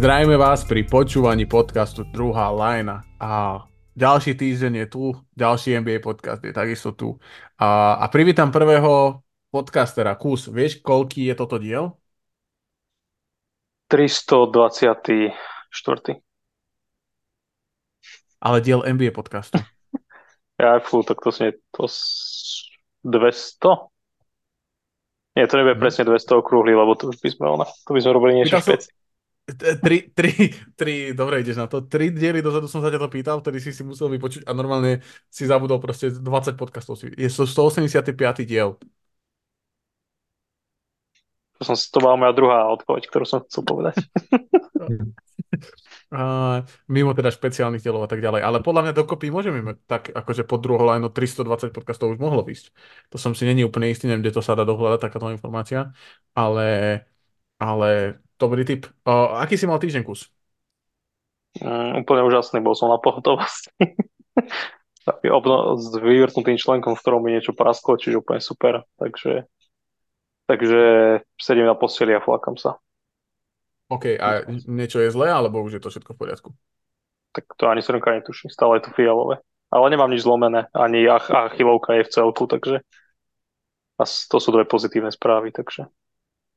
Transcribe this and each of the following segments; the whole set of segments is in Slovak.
Zdravíme vás pri počúvaní podcastu Druhá lajna a ďalší týždeň je tu, ďalší NBA podcast je takisto tu. A, a privítam prvého podcastera. Kus, vieš, koľký je toto diel? 324. Ale diel NBA podcastu. ja, fú, tak to nie to 200? Nie, to nebude mm. presne 200 okrúhly, lebo to už by sme, ona, to by sme robili niečo špeci. Tri, tri, tri, dobre ideš na to. Tri diely dozadu som sa ťa to pýtal, vtedy si si musel vypočuť a normálne si zabudol proste 20 podcastov. Je to 185. diel. To, som, to bola moja druhá odpoveď, ktorú som chcel povedať. a, mimo teda špeciálnych dielov a tak ďalej. Ale podľa mňa dokopy môžeme mať tak, akože pod druhou lajno 320 podcastov už mohlo ísť. To som si není úplne istý, neviem, kde to sa dá dohľadať, takáto informácia. Ale, ale dobrý tip. O, aký si mal týždeň kus? Mm, úplne úžasný, bol som na pohotovosti. obno- s vyvrtnutým členkom, v ktorom mi niečo prasklo, čiže úplne super. Takže, takže sedím na posteli a flakam sa. OK, a niečo je zlé, alebo už je to všetko v poriadku? Tak to ani srnka netuší, stále je to fialové. Ale nemám nič zlomené, ani ach- achilovka je v celku, takže a to sú dve pozitívne správy, takže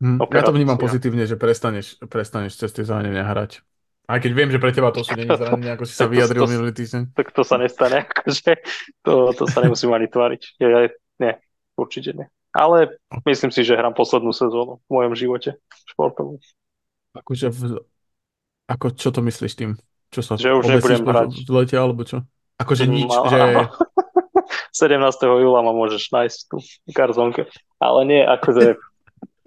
Hmm, ja to vnímam pozitívne, že prestaneš, prestaneš cez tie zranenia hrať. Aj keď viem, že pre teba to sú není zranenia, ako si sa vyjadril minulý týždeň. Tak to sa nestane, akože to, to sa nemusím ani tváriť. Ja, nie, určite nie. Ale myslím si, že hrám poslednú sezónu v mojom živote športovú. Akože v, ako, čo to myslíš tým? Čo sa že už nebudem hrať. V lete, alebo čo? Akože nič, Mal, že... 17. júla ma môžeš nájsť tu v garzonke. Ale nie, akože...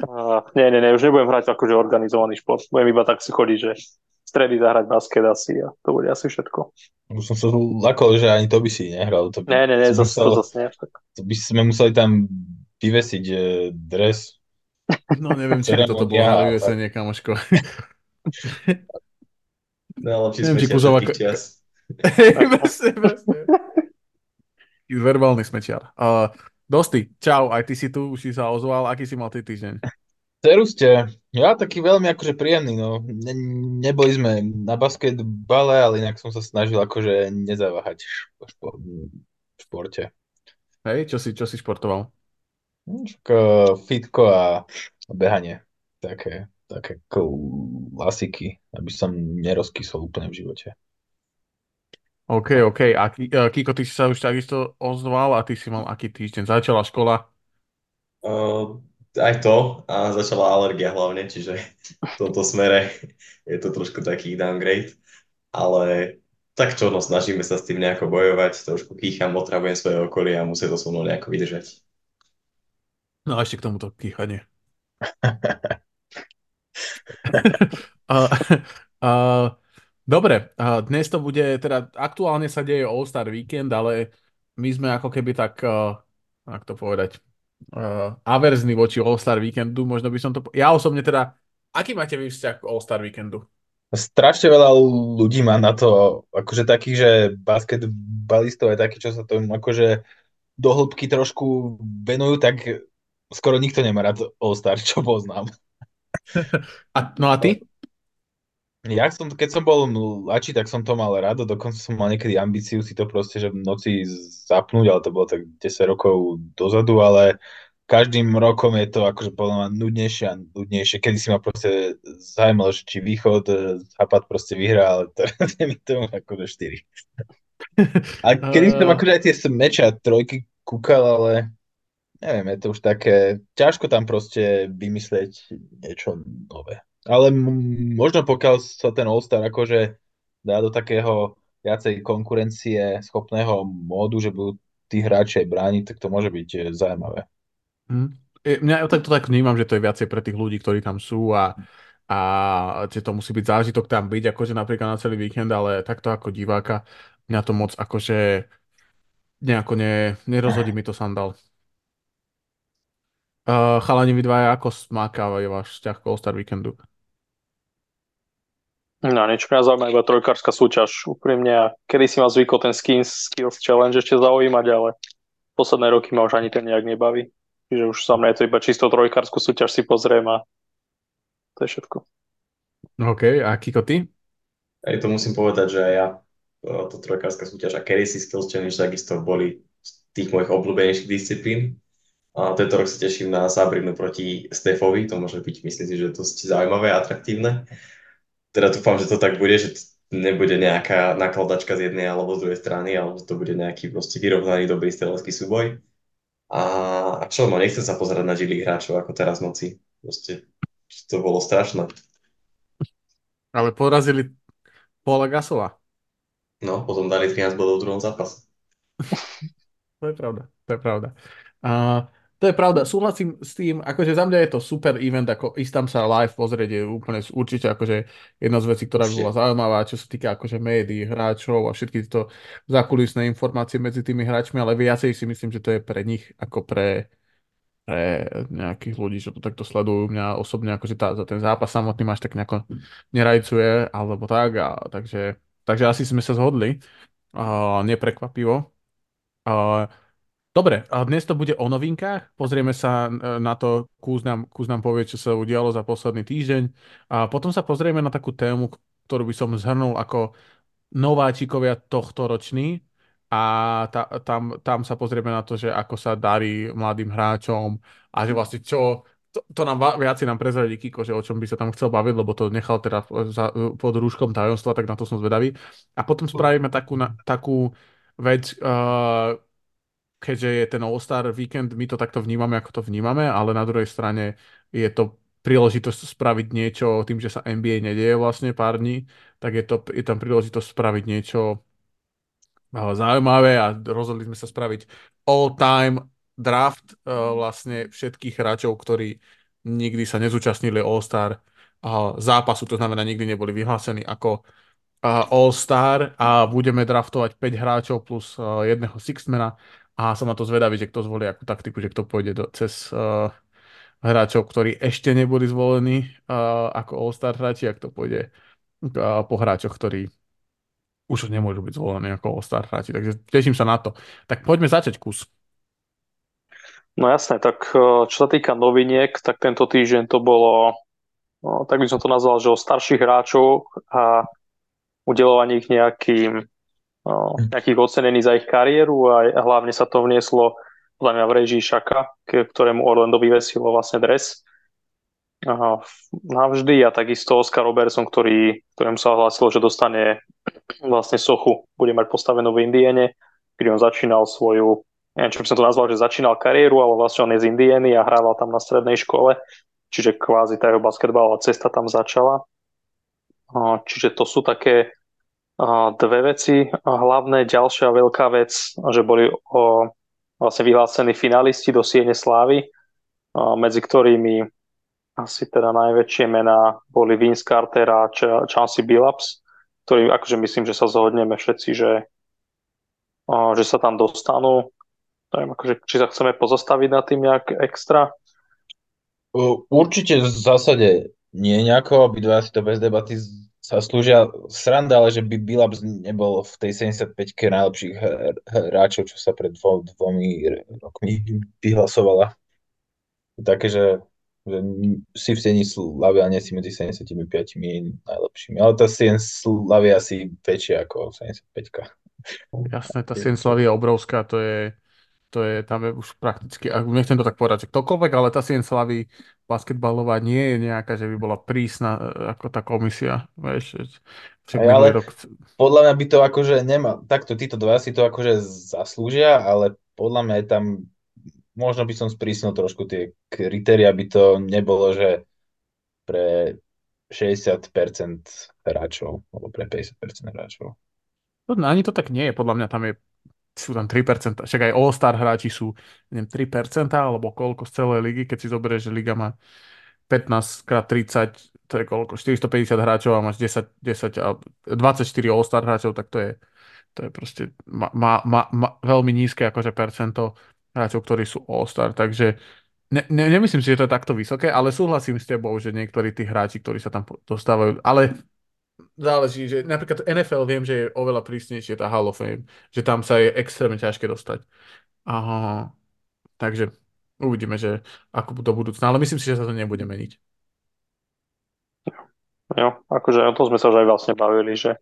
uh, nie, nie, nie, už nebudem hrať akože organizovaný šport. Budem iba tak si chodiť, že stredy zahrať basket asi a to bude asi všetko. Už som sa lakol, že ani to by si nehral. To by, nie, nie, nie, zase, musel, zase nie. Tak. To by sme museli tam vyvesiť uh, dres No neviem, či by toto bolo na vyvesenie, kamoško. Najlepší neviem, či Kuzova... čas. presne, presne. Verbálny smečiar. Uh, Dosti, čau, aj ty si tu, už si sa ozval. Aký si mal ty týždeň? ste. Ja taký veľmi akože príjemný, no. Ne, neboli sme na basketbale, ale inak som sa snažil akože nezaváhať v športe. Hej, čo si, čo si športoval? fitko a behanie. Také, také klasiky, aby som nerozkysol úplne v živote. OK, OK. A Kiko, ty si sa už takisto ozval a ty si mal aký týždeň? Začala škola? Uh, aj to. A začala alergia hlavne, čiže v tomto smere je to trošku taký downgrade. Ale tak čo, no snažíme sa s tým nejako bojovať. Trošku kýcham, otravujem svoje okolie a musí to so mnou nejako vydržať. No a ešte k tomuto kýchanie. a, a, dobre, dnes to bude, teda aktuálne sa deje All-Star Weekend, ale my sme ako keby tak, uh, ak to povedať, uh, averzní voči All-Star Weekendu, možno by som to... Ja osobne teda, aký máte vy vzťah k All-Star Weekendu? Strašne veľa ľudí má na to, akože takých, že basketbalistov je taký, čo sa tomu akože do hĺbky trošku venujú, tak skoro nikto nemá rád All-Star, čo poznám. A, no a ty? Ja som, keď som bol mladší, tak som to mal rád, dokonca som mal niekedy ambíciu si to proste, že v noci zapnúť, ale to bolo tak 10 rokov dozadu, ale každým rokom je to akože podľa mňa nudnejšie a nudnejšie. Kedy si ma proste zaujímalo, že či východ, západ proste vyhrá, ale teraz je mi to akože 4. A kedy som akože aj tie meče a trojky kúkal, ale neviem, je to už také, ťažko tam proste vymyslieť niečo nové. Ale možno pokiaľ sa ten All-Star akože dá do takého viacej konkurencie schopného módu, že budú tí hráči aj brániť, tak to môže byť eh, zaujímavé. Hmm. Ja tak to tak vnímam, že to je viacej pre tých ľudí, ktorí tam sú a, a to musí byť zážitok tam byť, akože napríklad na celý víkend, ale takto ako diváka mňa to moc akože nejako ne, nerozhodí mi to sandal. Uh, chalani, vy dvaja, ako smákávajú váš vzťah k All-Star Weekendu? No niečo mňa zaujíma iba trojkárska súťaž úprimne a kedy si ma zvykol ten Skins Skills Challenge ešte zaujímať, ale posledné roky ma už ani ten nejak nebaví. Čiže už sa mňa je to iba čisto trojkárskú súťaž si pozriem a to je všetko. OK, a Kiko, ty? Aj to musím povedať, že aj ja, e, to trojkárska súťaž a Carry Skills Challenge takisto boli z tých mojich obľúbenejších disciplín. A tento rok sa teším na Sabrinu proti Stefovi, to môže byť, myslím si, že dosť zaujímavé a atraktívne. Teda dúfam, že to tak bude, že nebude nejaká nakladačka z jednej alebo z druhej strany, ale to bude nejaký proste vyrovnaný dobrý strelecký súboj. A, a čo, no nechcem sa pozerať na žilých hráčov ako teraz v noci. Proste to bolo strašné. Ale porazili Paula Gasova. No, potom dali 13 bodov v druhom zápase. To je pravda, to je pravda. A to je pravda, súhlasím s tým, akože za mňa je to super event, ako ísť tam sa live pozrieť je úplne určite akože jedna z vecí, ktorá by bola zaujímavá, čo sa týka akože médií, hráčov a všetky tieto zákulisné informácie medzi tými hráčmi, ale viacej si myslím, že to je pre nich ako pre, pre nejakých ľudí, čo to takto sledujú. Mňa osobne akože tá, za ten zápas samotný máš tak nejako nerajcuje, alebo tak, a, takže, takže asi sme sa zhodli, a, neprekvapivo. A, Dobre, a dnes to bude o novinkách. Pozrieme sa e, na to, Kúz nám, Kúz nám povie, čo sa udialo za posledný týždeň. A potom sa pozrieme na takú tému, ktorú by som zhrnul ako nováčikovia tohto roční. A ta, tam, tam sa pozrieme na to, že ako sa darí mladým hráčom a že vlastne čo, to, to nám viac nám prezradí Kiko, že o čom by sa tam chcel baviť, lebo to nechal teda za, pod rúškom tajomstva, tak na to som zvedavý. A potom spravíme takú, na, takú vec, uh, keďže je ten All-Star víkend, my to takto vnímame, ako to vnímame, ale na druhej strane je to príležitosť spraviť niečo tým, že sa NBA nedieje vlastne pár dní, tak je, to, je tam príležitosť spraviť niečo zaujímavé a rozhodli sme sa spraviť all-time draft vlastne všetkých hráčov, ktorí nikdy sa nezúčastnili All-Star zápasu, to znamená nikdy neboli vyhlásení ako All-Star a budeme draftovať 5 hráčov plus jedného Sixmana a som na to zvedavý, že kto zvolí akú taktiku, že kto pôjde do, cez uh, hráčov, ktorí ešte neboli zvolení uh, ako All-Star hráči, ak to pôjde uh, po hráčoch, ktorí už nemôžu byť zvolení ako All-Star hráči. Takže teším sa na to. Tak poďme začať kus. No jasné, tak čo sa týka noviniek, tak tento týždeň to bolo, no, tak by som to nazval, že o starších hráčov a udelovaní ich nejakým. Nejakých ocenení za ich kariéru a hlavne sa to vnieslo podľa mňa v režii Šaka, ktorému Orlando vyvesilo vlastne dres. Navždy a takisto Oscar Robertson, ktorý, ktorému sa hlásilo, že dostane vlastne sochu, bude mať postavenú v Indiene, kde on začínal svoju, neviem, čo by som to nazval, že začínal kariéru, ale vlastne on je z Indieny a hrával tam na strednej škole, čiže kvázi tá jeho basketbalová cesta tam začala. Čiže to sú také dve veci. Hlavné, ďalšia veľká vec, že boli o, vlastne vyhlásení finalisti do Siene Slávy, medzi ktorými asi teda najväčšie mená boli Vince Carter a Ch- Chauncey Billups, ktorí akože myslím, že sa zhodneme všetci, že, že sa tam dostanú. Neviem, akože, či sa chceme pozastaviť na tým nejak extra. Určite v zásade nie nejako, obidva si to bez debaty sa slúžia sranda, ale že by Billups nebol v tej 75-ke najlepších hráčov, čo sa pred dvo, dvomi rokmi vyhlasovala. Také, že, že si v tení Slavia nie si medzi 75 najlepšími, ale tá Sien Slavia asi väčšia ako 75 Jasné, tá Sien Slavia je obrovská, to je to je, tam je už prakticky, ak nechcem to tak povedať, že ktokoľvek, ale tá Sien Slavy basketbalová nie je nejaká, že by bola prísna e, ako tá komisia, vieš, však ale rok... podľa mňa by to akože nemá, takto títo dva si to akože zaslúžia, ale podľa mňa je tam, možno by som sprísnil trošku tie kritéria, by to nebolo, že pre 60% hráčov, alebo pre 50% hráčov. Ani to tak nie je, podľa mňa tam je sú tam 3%, však aj All-Star hráči sú neviem, 3% alebo koľko z celej ligy, keď si zoberieš, že liga má 15 x 30, to je koľko, 450 hráčov a máš 10, 10 a 24 All-Star hráčov, tak to je, to je proste má, má, má, veľmi nízke akože percento hráčov, ktorí sú All-Star, takže ne, ne, nemyslím si, že to je takto vysoké, ale súhlasím s tebou, že niektorí tí hráči, ktorí sa tam dostávajú, ale záleží, že napríklad NFL viem, že je oveľa prísnejšie tá Hall of Fame, že tam sa je extrémne ťažké dostať. Aha, takže uvidíme, že ako do budúcna, ale myslím si, že sa to nebude meniť. Jo, akože o tom sme sa už aj vlastne bavili, že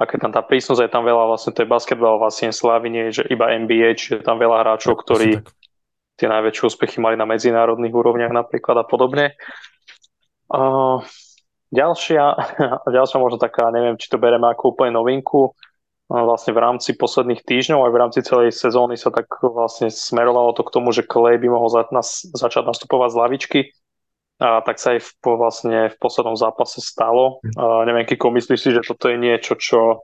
aké tam tá prísnosť, je tam veľa vlastne, to je basketbal vlastne slávy, nie je, že iba NBA, čiže tam veľa hráčov, ktorí tie najväčšie úspechy mali na medzinárodných úrovniach napríklad a podobne. Uh, ďalšia, ďalšia možno taká, neviem, či to bereme ako úplne novinku, vlastne v rámci posledných týždňov aj v rámci celej sezóny sa tak vlastne smerovalo to k tomu, že Clay by mohol za, nas, začať nastupovať z lavičky. A tak sa aj v, vlastne v poslednom zápase stalo. A neviem, Kiko, myslíš si, že toto je niečo, čo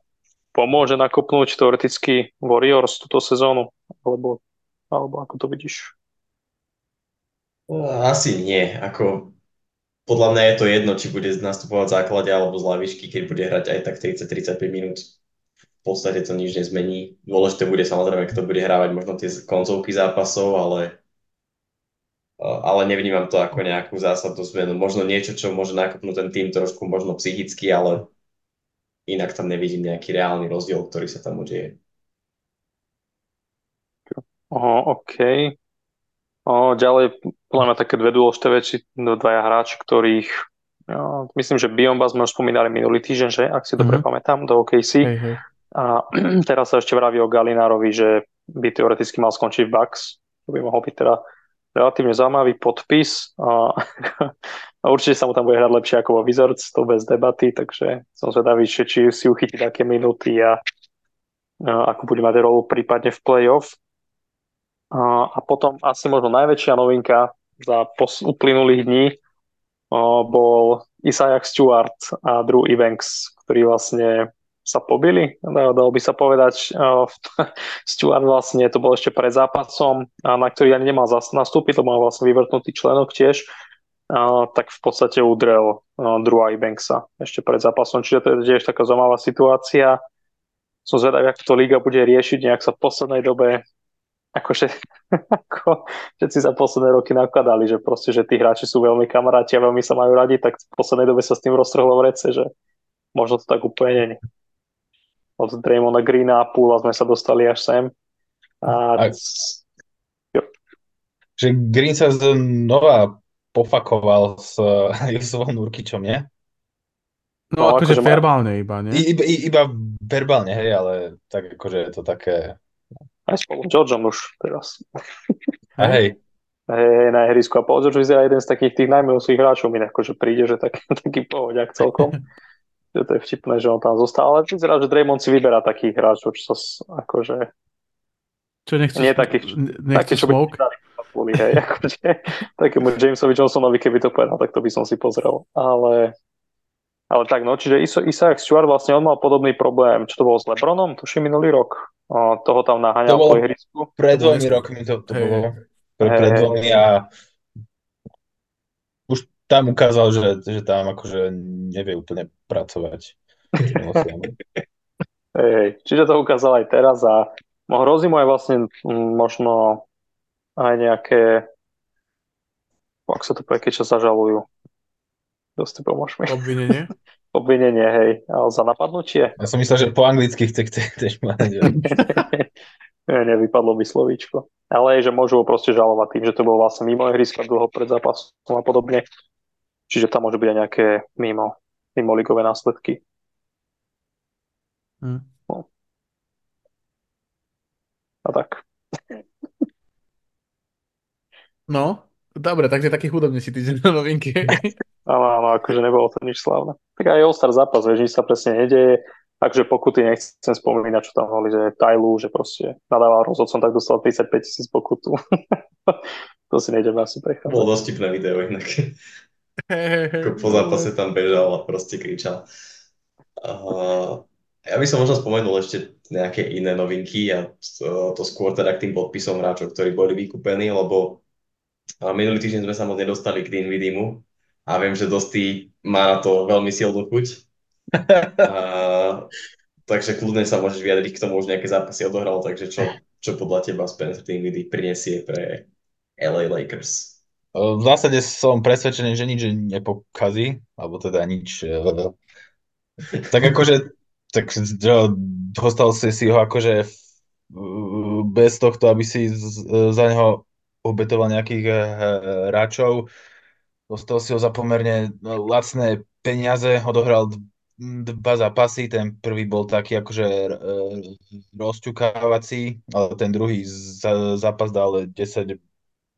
pomôže nakopnúť teoreticky Warriors túto sezónu? Alebo, alebo ako to vidíš? Asi nie. Ako, podľa mňa je to jedno, či bude nastupovať v základe alebo z lavičky, keď bude hrať aj tak 30-35 minút podstate to nič nezmení. Dôležité bude samozrejme, kto bude hrávať možno tie koncovky zápasov, ale, ale nevnímam to ako nejakú zásadnú zmenu. Možno niečo, čo môže nakopnúť ten tým trošku možno psychicky, ale inak tam nevidím nejaký reálny rozdiel, ktorý sa tam udeje. Oho, OK. O, ďalej, podľa mňa také dve dôležité veci, dvaja hráči, ktorých ja, myslím, že Biombas sme už spomínali minulý týždeň, že ak si mm-hmm. dobre pamätám, do OKC. Hey, hey. A teraz sa ešte vraví o Galinárovi, že by teoreticky mal skončiť v Bucks. To by mohol byť teda relatívne zaujímavý podpis. A, a určite sa mu tam bude hrať lepšie ako vo Wizards, to bez debaty, takže som zvedavý, či si uchytí také minúty a, a ako bude mať rolu prípadne v playoff. A, a potom asi možno najväčšia novinka za pos- uplynulých dní a, bol Isaiah Stewart a Drew Ebanks, ktorí vlastne sa pobili, dalo by sa povedať. Stuart vlastne, to bol ešte pred zápasom, na ktorý ani nemal nastúpiť, to mal vlastne vyvrtnutý členok tiež, tak v podstate udrel Drewa Banksa ešte pred zápasom. Čiže to je tiež taká zaujímavá situácia. Som zvedavý, ako to liga bude riešiť, nejak sa v poslednej dobe akože, ako všetci za posledné roky nakladali, že proste, že tí hráči sú veľmi kamaráti a veľmi sa majú radi, tak v poslednej dobe sa s tým roztrhlo v rece, že možno to tak úplne nie od Draymona Greena a Poola sme sa dostali až sem. A... a... Že Green sa znova pofakoval s Jusovom Nurkičom, nie? No, no akože, akože verbálne iba, nie? Iba, iba verbálne, hej, ale tak akože je to také... Aj spolu s Georgeom už teraz. A hej. Hej, na ihrisku. A Paul George vyzerá jeden z takých tých najmilších hráčov, mi akože príde, že tak, taký pohodiak celkom. že to je vtipné, že on tam zostal, ale vyzerá, že Draymond si vyberá takých hráčov, čo sa akože... Čo nechceš, nie takých, taký, čo smoke? By hej, akože, takému Jamesovi Johnsonovi, keby to povedal, tak to by som si pozrel. Ale, ale tak, no, čiže Isaac Stewart vlastne on mal podobný problém, čo to bolo s Lebronom, tuším minulý rok. O, toho tam naháňal po ihrisku. Pred dvomi rokmi to, to hey. bolo. Pred, pred dvomi a tam ukázal, že, že tam akože nevie úplne pracovať. Hej, čiže to ukázal aj teraz a hrozí mu aj vlastne možno aj nejaké ak sa to povie, keď sa zažalujú. Dosť pomôž mi. Obvinenie? Obvinenie, hej. Ale za napadnutie? Ja som myslel, že po anglicky chce mať. ne, nevypadlo by slovíčko. Ale že môžu ho proste žalovať tým, že to bolo vlastne mimo ihriska dlho pred zápasom a podobne. Čiže tam môže byť aj nejaké mimo, mimo ligové následky. Hmm. No. A tak. No, dobre, takže taký chudobný si týždeň na novinky. Áno, áno, akože nebolo to nič slávne. Tak aj All-Star zápas, vieš, nič sa presne nedeje. Takže pokuty nechcem spomínať, čo tam hovorili, že Tajlu, že proste nadával rozhodcom, tak dostal 35 tisíc pokutu. to si nejdeme asi prechádzať. Bolo dosť video inak. Po zápase tam bežal a proste kričal. Uh, ja by som možno spomenul ešte nejaké iné novinky a to, to skôr teda k tým podpisom hráčov, ktorí boli vykúpení, lebo minulý týždeň sme sa moc nedostali k Dinvidimu a viem, že Dosti má na to veľmi silnú chuť. uh, takže kľudne sa môžeš vyjadriť k tomu, už nejaké zápasy odohral, takže čo, čo podľa teba Spencer Dinwiddie prinesie pre LA Lakers? V zásade som presvedčený, že nič nepokazí, alebo teda nič... E, tak akože, tak dostal si si ho akože bez tohto, aby si za neho obetoval nejakých e, hráčov. Dostal si ho za pomerne lacné peniaze, odohral dva zápasy, ten prvý bol taký akože e, rozťukávací, ale ten druhý zápas dal 10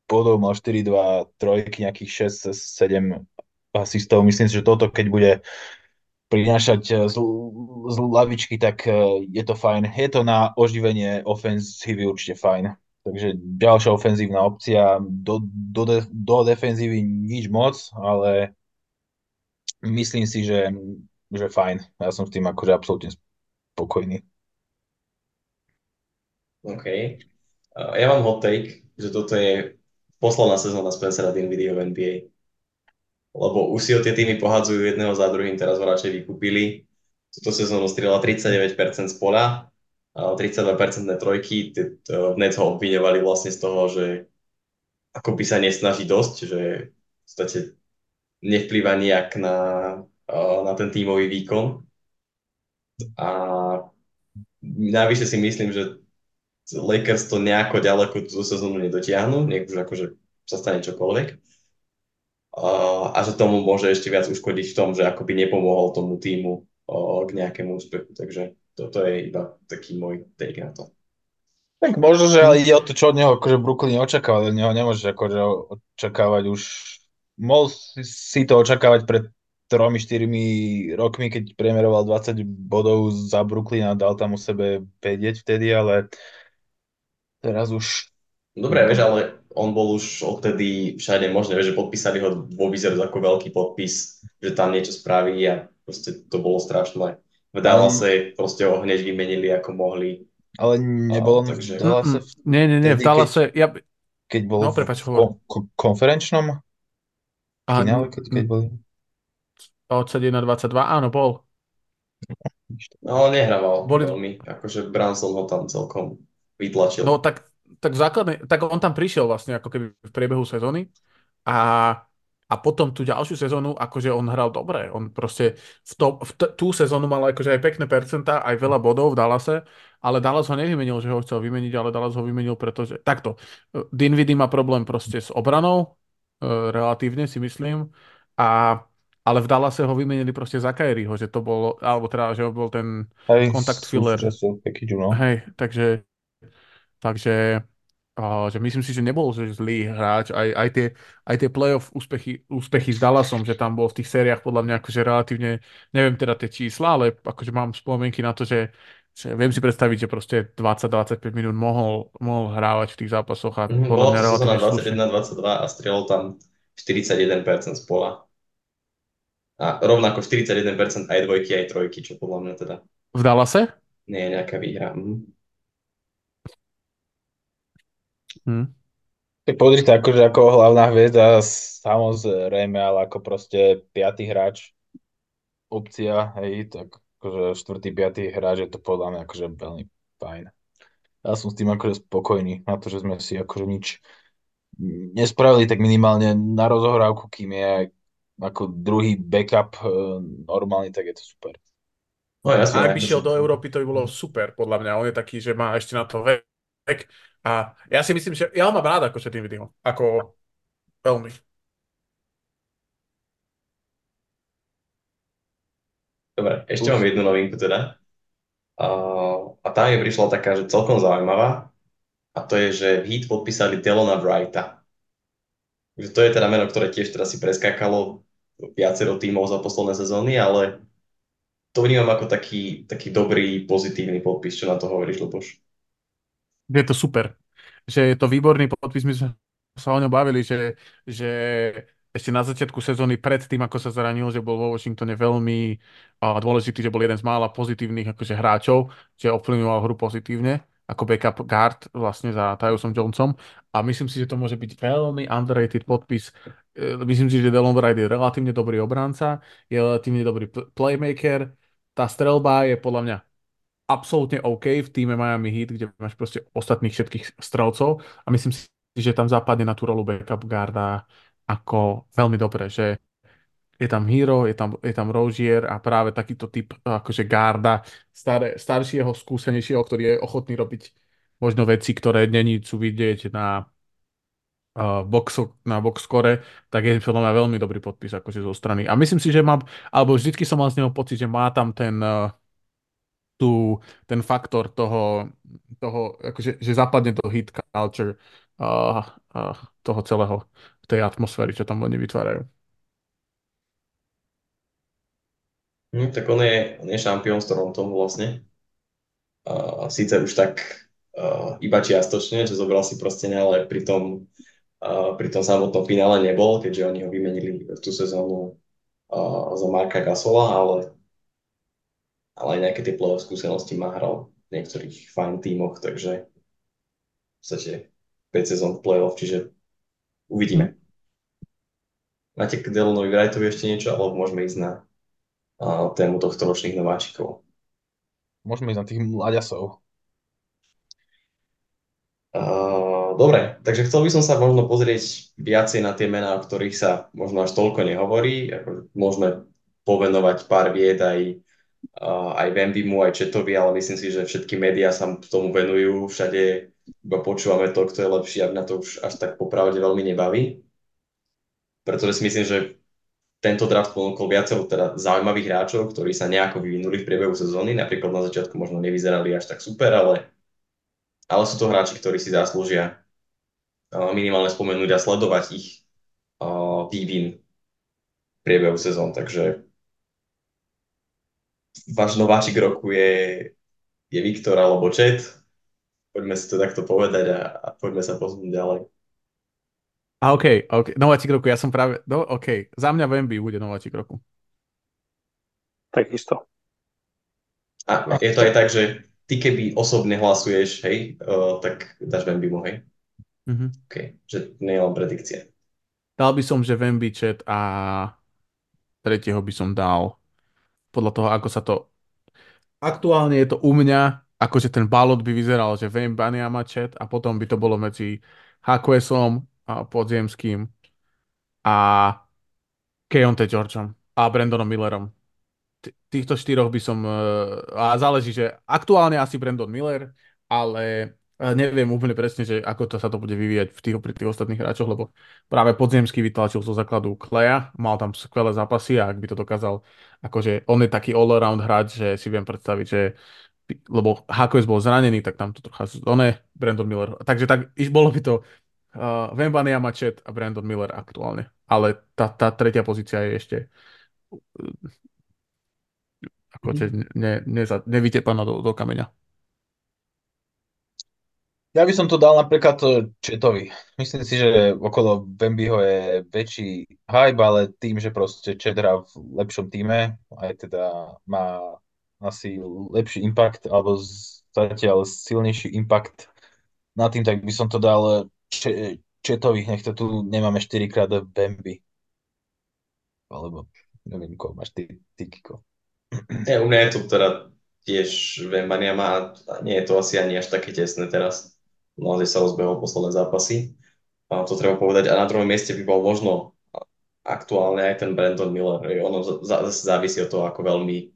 bodov, mal 4-2 trojky, nejakých 6-7 asistov. Myslím si, že toto, keď bude prinášať e, z, z lavičky, tak e, je to fajn. Je to na oživenie ofenzívy určite fajn. Takže ďalšia ofenzívna opcia, do, do, do defenzívy nič moc, ale myslím si, že že fajn. Ja som s tým akože absolútne spokojný. OK. Ja mám hot take, že toto je posledná sezóna Spencera Dinwiddie v NBA. Lebo už si o tie týmy pohádzajú jedného za druhým, teraz ho radšej vykúpili. Túto sezónu strieľa 39% z pola, 32% trojky. Dnes ho obviňovali vlastne z toho, že ako by sa nesnaží dosť, že v podstate nevplýva nejak na na ten tímový výkon. A najvyššie si myslím, že Lakers to nejako ďaleko tú sezónu nedotiahnu, nech už akože sa stane čokoľvek. A že tomu môže ešte viac uškodiť v tom, že akoby nepomohol tomu týmu k nejakému úspechu. Takže toto je iba taký môj take na to. Tak možno, že ale ide o to, čo od neho akože Brooklyn očakával. Od neho nemôžeš akože očakávať už mohol si to očakávať pred tromi, štyrmi rokmi, keď priemeroval 20 bodov za Brooklyn a dal tam u sebe vedieť vtedy, ale teraz už... Dobre, vieš, ale on bol už odtedy všade možné, vieš, že podpísali ho vo výzeru ako veľký podpis, že tam niečo spraví a proste to bolo strašné. V Dallase proste ho hneď vymenili ako mohli. Ale nebolo a, takže... v Dallase... V... Nie, nie, nie, v Dallase... Keď, ja... keď bol no, prepáč, v ko- konferenčnom finále, keď, keď boli... 21 22, áno, bol. No, nehrával Boli... veľmi, akože Branson ho tam celkom vytlačil. No tak, tak, základne, tak on tam prišiel vlastne ako keby v priebehu sezóny a, a potom tú ďalšiu sezónu, akože on hral dobre. On proste v, to, v t- tú sezónu mal akože aj pekné percentá, aj veľa bodov v Dallase, ale Dallas ho nevymenil, že ho chcel vymeniť, ale Dallas ho vymenil, pretože takto. Dinwiddie má problém proste s obranou, e, relatívne si myslím, a ale v Dallase ho vymenili proste za Kyrieho, že to bol, alebo teda, že bol ten Hej, kontakt filler. Hej, takže, takže že myslím si, že nebol že zlý hráč. Aj, aj, tie, aj tie playoff úspechy, úspechy s Dallasom, že tam bol v tých sériách podľa mňa akože relatívne, neviem teda tie čísla, ale akože mám spomienky na to, že, že viem si predstaviť, že proste 20-25 minút mohol, mohol hrávať v tých zápasoch a mm, podľa mňa relatívne 21-22 a strieľal tam 41% z pola. A rovnako 41% aj dvojky, aj trojky, čo podľa mňa teda... V Dallase? Nie nejaká výhra. Mhm. Hm. Tak pozrite, akože ako hlavná hviezda, samozrejme, ale ako proste piatý hráč, opcia, hej, tak akože štvrtý, piatý hráč je to podľa mňa akože veľmi fajn. Ja som s tým akože spokojný na to, že sme si akože nič nespravili tak minimálne na rozohrávku, kým je ako druhý backup e, normálny, tak je to super. No, jasne, ak by šiel do Európy, to by bolo super, podľa mňa. On je taký, že má ešte na to vek. A ja si myslím, že ja ho mám rád ako tým video. Ako veľmi. Dobre, ešte Uf. mám jednu novinku teda. Uh, a tá mi prišla taká, že celkom zaujímavá. A to je, že v Heat podpísali Delona Wrighta. To je teda meno, ktoré tiež teraz si preskákalo viacero tímov za posledné sezóny, ale to vnímam ako taký, taký dobrý, pozitívny podpis, čo na to hovoríš, Luboš. Je to super, že je to výborný podpis, my sme sa o ňom bavili, že, že ešte na začiatku sezóny pred tým, ako sa zranil, že bol vo Washingtone veľmi uh, dôležitý, že bol jeden z mála pozitívnych akože, hráčov, že ovplyvňoval hru pozitívne ako backup guard vlastne za Tyusom Jonesom a myslím si, že to môže byť veľmi underrated podpis. E, myslím si, že Delon Wright je relatívne dobrý obranca, je relatívne dobrý playmaker, tá strelba je podľa mňa absolútne OK v týme Miami Heat, kde máš proste ostatných všetkých strelcov a myslím si, že tam zapadne na tú rolu backup guarda ako veľmi dobre, že je tam Hero, je tam, je tam Rozier a práve takýto typ akože Garda, staré, staršieho, skúsenejšieho, ktorý je ochotný robiť možno veci, ktoré není chcú vidieť na, uh, boxu, na boxcore, tak je podľa mňa veľmi dobrý podpis akože zo strany. A myslím si, že mám, alebo vždycky som mal z neho pocit, že má tam ten, uh, tú, ten faktor toho, toho akože, že zapadne do hit culture uh, uh, toho celého, tej atmosféry, čo tam oni vytvárajú. Hm, tak on je, on je šampión s Torontom vlastne. Uh, síce už tak uh, iba čiastočne, že zobral si proste ale pri tom, uh, pri tom samotnom finále nebol, keďže oni ho vymenili tú sezónu uh, za Marka Gasola, ale, ale aj nejaké tie playoff skúsenosti má hral v niektorých fajn tímoch, takže v podstate 5 sezón v playoff, čiže uvidíme. Máte k Delonovi Wrightovi ešte niečo, alebo môžeme ísť na uh, tému tohto ročných nováčikov? Môžeme ísť na tých mladiasov. Uh, dobre, takže chcel by som sa možno pozrieť viacej na tie mená, o ktorých sa možno až toľko nehovorí. Ako môžeme povenovať pár vied aj, aj Vembimu, aj Četovi, ale myslím si, že všetky médiá sa tomu venujú. Všade iba počúvame to, kto je lepší, ak na to už až tak popravde veľmi nebaví. Pretože si myslím, že tento draft ponúkol viacero teda zaujímavých hráčov, ktorí sa nejako vyvinuli v priebehu sezóny. Napríklad na začiatku možno nevyzerali až tak super, ale ale sú to hráči, ktorí si zaslúžia minimálne spomenúť a sledovať ich vývin v priebehu sezón. Takže váš nováčik roku je, je Viktor alebo Čet. Poďme si to takto povedať a, a poďme sa posunúť ďalej. A OK, OK, nováčik roku, ja som práve, no OK, za mňa Wemby bude nováčik roku. Takisto. A je to aj tak, že ty keby osobne hlasuješ, hej, uh, tak dáš Vembimu, hej? Mm-hmm. OK, že nie je len predikcia. Dal by som, že Vemby chat a tretieho by som dal podľa toho, ako sa to... Aktuálne je to u mňa, akože ten balot by vyzeral, že Vembania má chat a potom by to bolo medzi Hakuesom a Podziemským a Keonte Georgeom a Brandonom Millerom. Týchto štyroch by som, eh, a záleží, že aktuálne asi Brandon Miller, ale neviem úplne presne, že ako to sa to bude vyvíjať v tých, pri tých ostatných hráčoch, lebo práve podzemský vytlačil zo základu Kleja, mal tam skvelé zápasy a ak by to dokázal, akože on je taký all-around hráč, že si viem predstaviť, že lebo HKS bol zranený, tak tam to trocha zone, Brandon Miller. Takže tak bolo by to uh, Vembania Machet a Brandon Miller aktuálne. Ale tá, tá tretia pozícia je ešte ako mm. ne, ne, nevytepaná do, do kameňa. Ja by som to dal napríklad Četovi. Myslím si, že okolo Bambiho je väčší hype, ale tým, že proste Čet hrá v lepšom týme, aj teda má asi lepší impact, alebo zatiaľ silnejší impact na tým, tak by som to dal Četovi. Nech to tu nemáme 4 krát Bambi. Alebo neviem, koho máš ty, ty Kiko. Ja, u mňa je to teda tiež Vembania má, nie je to asi ani až také tesné teraz. Naozaj sa rozbehol posledné zápasy. A to treba povedať. A na druhom mieste by bol možno aktuálne aj ten Brandon Miller. Ono zase závisí od toho, ako veľmi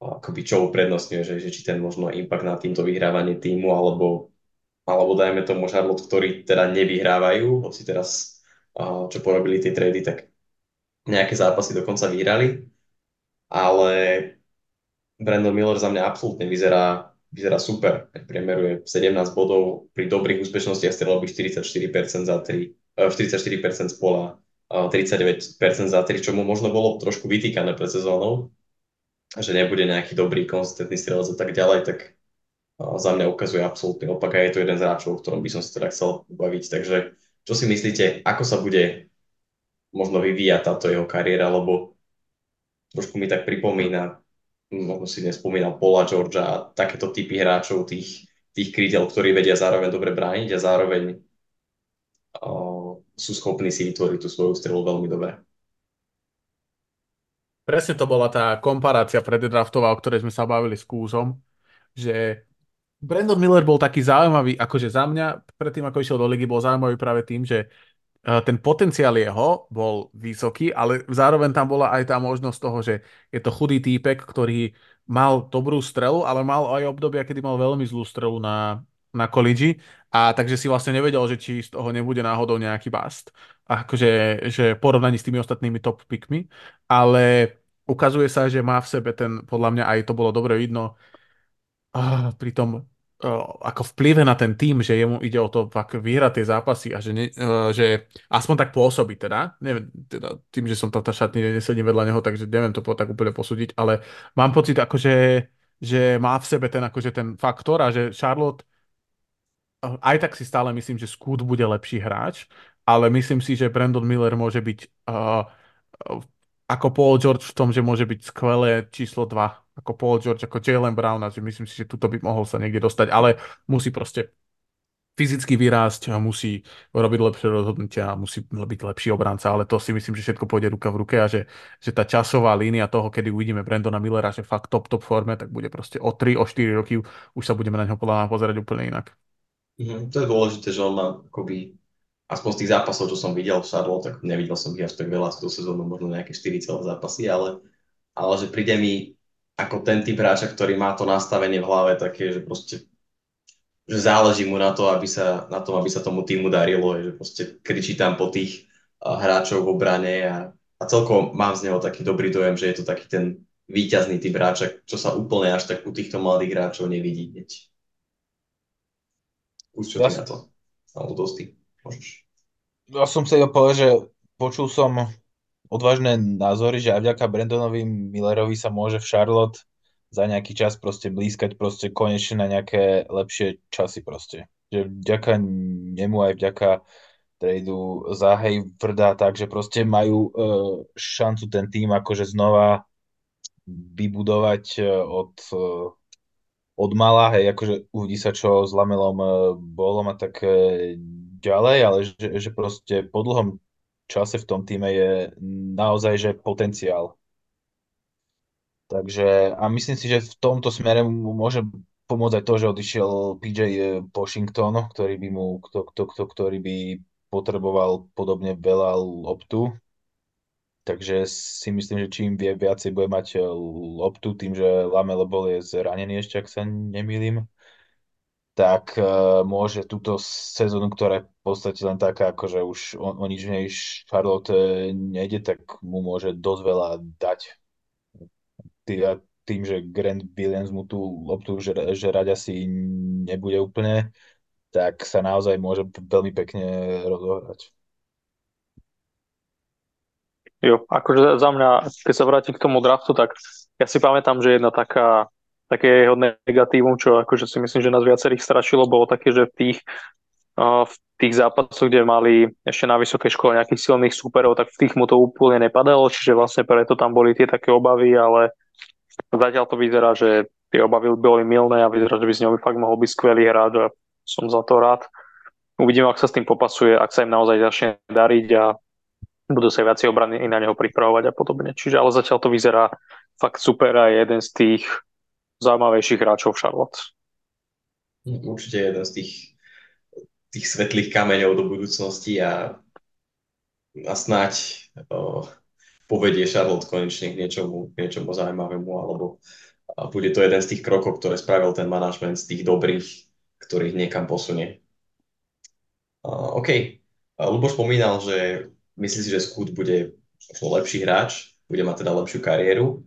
akoby čo uprednostňuje, že, že či ten možno impact na týmto vyhrávanie týmu, alebo, alebo dajme tomu Charlotte, ktorí teda nevyhrávajú, hoci teraz čo porobili tie trady, tak nejaké zápasy dokonca vyhrali ale Brandon Miller za mňa absolútne vyzerá, vyzerá super. Priemeruje 17 bodov, pri dobrých úspešnostiach strelal by 44% za 3, 44% z pola, 39% za 3, čo mu možno bolo trošku vytýkané pred sezónou, že nebude nejaký dobrý, konzistentný strelec a tak ďalej, tak za mňa ukazuje absolútny opak a je to jeden z hráčov, o ktorom by som si teda chcel baviť. Takže čo si myslíte, ako sa bude možno vyvíjať táto jeho kariéra, lebo trošku mi tak pripomína, možno si nespomínal Paula Georgia a takéto typy hráčov, tých, tých krídel, ktorí vedia zároveň dobre brániť a zároveň uh, sú schopní si vytvoriť tú svoju strelu veľmi dobre. Presne to bola tá komparácia preddraftová, o ktorej sme sa bavili s Kúzom, že Brandon Miller bol taký zaujímavý, akože za mňa, predtým ako išiel do ligy, bol zaujímavý práve tým, že ten potenciál jeho bol vysoký, ale zároveň tam bola aj tá možnosť toho, že je to chudý týpek, ktorý mal dobrú strelu, ale mal aj obdobia, kedy mal veľmi zlú strelu na, na kolíži A takže si vlastne nevedel, že či z toho nebude náhodou nejaký bust. Akože že porovnaní s tými ostatnými top pickmi. Ale ukazuje sa, že má v sebe ten, podľa mňa aj to bolo dobre vidno, uh, pri tom ako vplyve na ten tým, že jemu ide o to fakt vyhrať tie zápasy a že, ne, že aspoň tak pôsobí teda. Neviem, teda tým, že som tam šatný, nesedím vedľa neho, takže neviem to po, tak úplne posúdiť, ale mám pocit akože, že má v sebe ten, akože ten faktor a že Charlotte aj tak si stále myslím, že Scoot bude lepší hráč, ale myslím si, že Brandon Miller môže byť uh, ako Paul George v tom, že môže byť skvelé číslo 2 ako Paul George, ako Jalen Brown a že myslím si, že tuto by mohol sa niekde dostať, ale musí proste fyzicky vyrásť a musí robiť lepšie rozhodnutia a musí byť lepší obranca, ale to si myslím, že všetko pôjde ruka v ruke a že, že tá časová línia toho, kedy uvidíme Brandona Millera, že fakt top, top forme, tak bude proste o 3, o 4 roky už sa budeme na neho podľa pozerať úplne inak. Mm, to je dôležité, že on má akoby aspoň z tých zápasov, čo som videl v Charlotte, tak nevidel som ich až tak veľa tú sezónu, možno nejaké 4 celé zápasy, ale, ale že príde mi ako ten typ hráča, ktorý má to nastavenie v hlave také, že proste že záleží mu na, to, aby sa, na tom, aby sa tomu týmu darilo, že proste kričí tam po tých hráčov v obrane a, a celkom mám z neho taký dobrý dojem, že je to taký ten výťazný typ hráča, čo sa úplne až tak u týchto mladých hráčov nevidí hneď. Už čo ja ty na to? Alebo dosť môžeš. Ja som sa povedať, že počul som odvážne názory, že aj vďaka Brandonovi Millerovi sa môže v Charlotte za nejaký čas proste blízkať proste konečne na nejaké lepšie časy proste. Že vďaka nemu aj vďaka tradu za Haywarda, takže proste majú uh, šancu ten tým akože znova vybudovať uh, od, uh, od mala, hej, akože uvidí sa, čo s Lamelom uh, bolo a tak ďalej, ale že, že proste po dlhom čase v tom týme je naozaj že potenciál. Takže a myslím si, že v tomto smere mu môže pomôcť aj to, že odišiel PJ Washington, ktorý by mu, kto, kto, kto, ktorý by potreboval podobne veľa loptu. Takže si myslím, že čím vie, viacej bude mať loptu, tým, že Lamelo bol je zranený ešte, ak sa nemýlim, tak uh, môže túto sezónu, ktorá je v podstate len taká, akože už o, o nič nej Charlotte nejde, tak mu môže dosť veľa dať. Tý, tým, že Grant Williams mu tú loptu, že, že rať asi nebude úplne, tak sa naozaj môže veľmi pekne rozohrať. Jo, akože za mňa, keď sa vrátim k tomu draftu, tak ja si pamätám, že jedna taká také jeho negatívum, čo akože si myslím, že nás viacerých strašilo, bolo také, že v tých, v tých zápasoch, kde mali ešte na vysokej škole nejakých silných súperov, tak v tých mu to úplne nepadalo, čiže vlastne preto tam boli tie také obavy, ale zatiaľ to vyzerá, že tie obavy boli milné a vyzerá, že by z ňou fakt mohol byť skvelý hráč a som za to rád. Uvidíme, ak sa s tým popasuje, ak sa im naozaj začne dariť a budú sa viacej obrany na neho pripravovať a podobne. Čiže ale zatiaľ to vyzerá fakt super a je jeden z tých zaujímavejších hráčov v Charlotte. Určite jeden z tých, tých svetlých kameňov do budúcnosti a, a snáď o, povedie Charlotte konečne k niečomu, niečomu zaujímavému, alebo a bude to jeden z tých krokov, ktoré spravil ten manažment z tých dobrých, ktorých niekam posunie. Uh, OK. Lubo spomínal, že myslí si, že Scoot bude lepší hráč, bude mať teda lepšiu kariéru.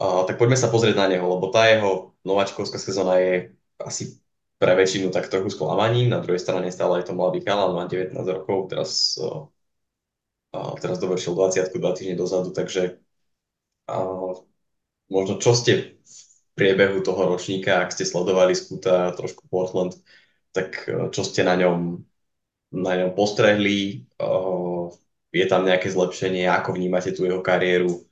Tak poďme sa pozrieť na neho, lebo tá jeho nováčkovská sezóna je asi pre väčšinu tak trochu sklamaním. Na druhej strane stále je to mladý chalan, má 19 rokov, teraz, uh, teraz dovršil 20 dva týždne dozadu, takže uh, možno čo ste v priebehu toho ročníka, ak ste sledovali Skuta trošku Portland, tak čo ste na ňom, na ňom postrehli, uh, je tam nejaké zlepšenie, ako vnímate tú jeho kariéru,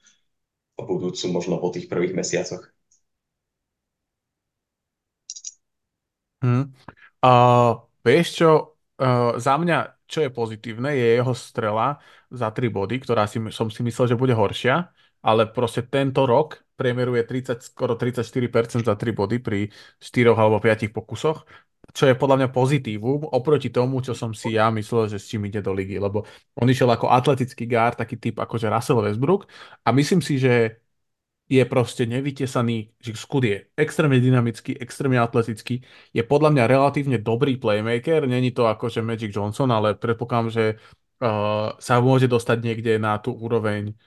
budúcu možno po tých prvých mesiacoch. Hmm. Uh, vieš čo, uh, za mňa, čo je pozitívne, je jeho strela za 3 body, ktorá si, som si myslel, že bude horšia, ale proste tento rok priemeruje 30, skoro 34% za 3 body pri 4 alebo 5 pokusoch, čo je podľa mňa pozitívum oproti tomu, čo som si ja myslel, že s čím ide do ligy, lebo on išiel ako atletický gár, taký typ ako že Russell Westbrook a myslím si, že je proste nevytesaný, že Skud je extrémne dynamický, extrémne atletický, je podľa mňa relatívne dobrý playmaker, není to ako že Magic Johnson, ale predpokladám, že uh, sa môže dostať niekde na tú úroveň